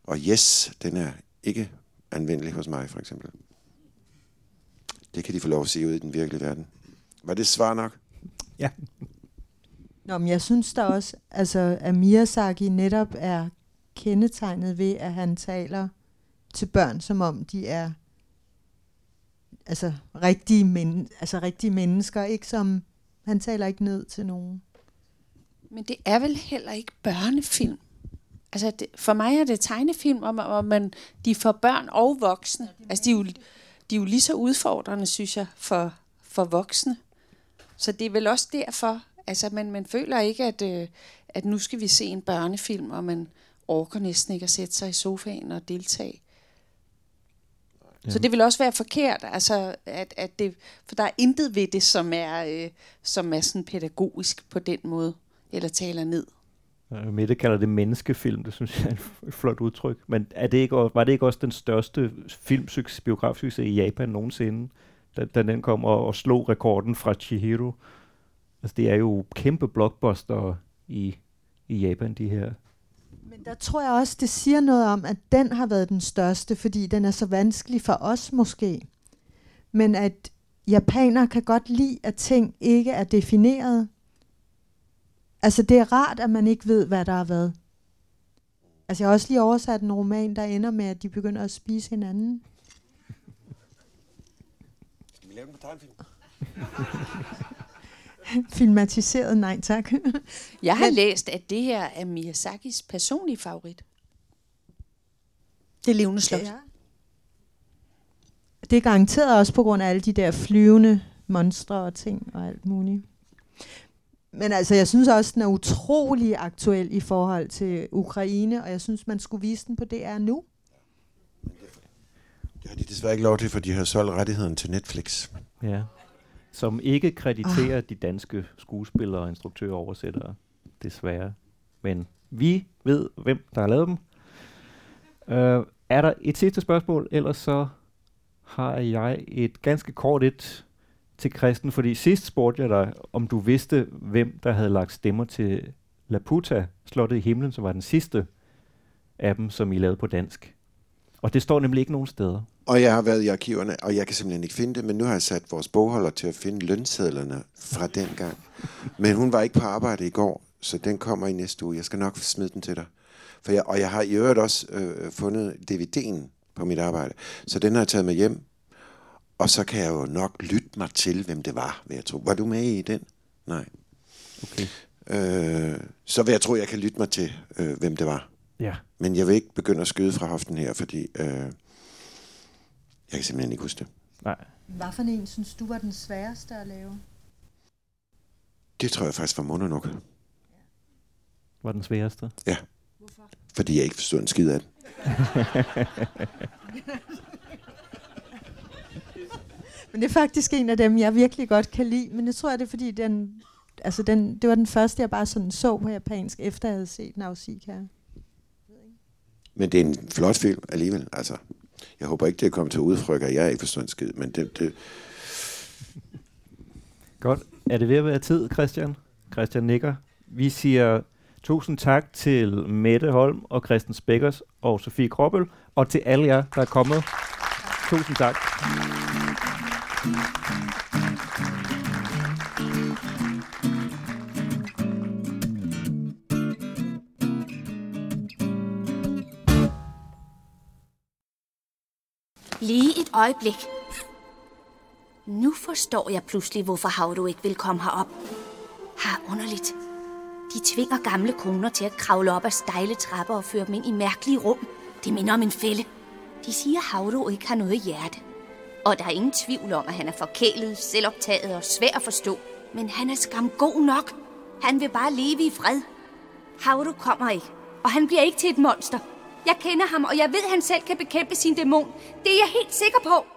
Og yes, den er ikke anvendelig hos mig, for eksempel. Det kan de få lov at se ud i den virkelige verden. Var det svar nok? Ja. Nå, men jeg synes da også, altså, at Miyazaki netop er kendetegnet ved, at han taler til børn, som om de er altså rigtige, men, altså rigtige mennesker, ikke som han taler ikke ned til nogen. Men det er vel heller ikke børnefilm. Altså, det, for mig er det tegnefilm, man, hvor man de får børn og voksne. Altså, de er jo, de er jo lige så udfordrende, synes jeg, for, for voksne. Så det er vel også derfor, altså, man, man føler ikke, at, øh, at nu skal vi se en børnefilm, og man orker næsten ikke at sætte sig i sofaen og deltage. Ja. Så det vil også være forkert, altså, at, at det, for der er intet ved det, som er, øh, som er sådan pædagogisk på den måde, eller taler ned. Øh, Mette kalder det menneskefilm, det synes jeg er et flot udtryk. Men er det ikke, var det ikke også den største filmsucces, biografsucces i Japan nogensinde, da, da den kom og, og slog rekorden fra Chihiro? Altså det er jo kæmpe blockbuster i, i Japan, de her. Men der tror jeg også, det siger noget om, at den har været den største, fordi den er så vanskelig for os måske. Men at japanere kan godt lide, at ting ikke er defineret. Altså det er rart, at man ikke ved, hvad der har været. Altså jeg har også lige oversat en roman, der ender med, at de begynder at spise hinanden. Skal vi lave den på tegnfilm? Filmatiseret, nej tak. Jeg har Men- læst, at det her er Miyazakis personlige favorit. Det levende slot. Ja. Det er garanteret også på grund af alle de der flyvende monstre og ting og alt muligt. Men altså, jeg synes også, den er utrolig aktuel i forhold til Ukraine, og jeg synes, man skulle vise den på DR nu. Det har de desværre ikke lov til, for de har solgt rettigheden til Netflix. Ja. Som ikke krediterer de danske skuespillere og instruktører og oversættere, desværre. Men vi ved, hvem der har lavet dem. Uh, er der et sidste spørgsmål, ellers så har jeg et ganske kort et til Kristen, fordi sidst spurgte jeg dig, om du vidste, hvem der havde lagt stemmer til Laputa, Slottet i himlen, som var den sidste af dem, som I lavede på dansk. Og det står nemlig ikke nogen steder. Og jeg har været i arkiverne, og jeg kan simpelthen ikke finde det, men nu har jeg sat vores bogholder til at finde lønsedlerne fra den gang. Men hun var ikke på arbejde i går, så den kommer i næste uge. Jeg skal nok smide den til dig. For jeg, og jeg har i øvrigt også øh, fundet DVD'en på mit arbejde, så den har jeg taget med hjem. Og så kan jeg jo nok lytte mig til, hvem det var, vil jeg tro. Var du med i den? Nej. Okay. Øh, så vil jeg tro, jeg kan lytte mig til, øh, hvem det var. Ja. Men jeg vil ikke begynde at skyde fra hoften her, fordi øh, jeg kan simpelthen ikke huske det. Nej. Hvad for en synes du var den sværeste at lave? Det tror jeg faktisk var Mononoke. Var den sværeste? Ja. Fordi jeg ikke forstod en skid af det. Men det er faktisk en af dem, jeg virkelig godt kan lide. Men det tror jeg, det er fordi, den, altså den, det var den første, jeg bare sådan så på japansk, efter jeg havde set Nausicaa. Men det er en flot film alligevel. Altså, jeg håber ikke, det er kommet til udtryk, at jeg ikke forstår en skid. Men det, det, Godt. Er det ved at være tid, Christian? Christian nikker. Vi siger tusind tak til Mette Holm og Christian Spækkers og Sofie Kroppel, og til alle jer, der er kommet. Tusind tak. Lige et øjeblik. Nu forstår jeg pludselig, hvorfor Havdo ikke vil komme herop. Har underligt. De tvinger gamle koner til at kravle op ad stejle trapper og føre dem ind i mærkelige rum. Det minder om en fælde. De siger, at Havdu ikke har noget hjerte. Og der er ingen tvivl om, at han er forkælet, selvoptaget og svær at forstå. Men han er skam god nok. Han vil bare leve i fred. Havru kommer ikke, og han bliver ikke til et monster. Jeg kender ham, og jeg ved, at han selv kan bekæmpe sin dæmon. Det er jeg helt sikker på.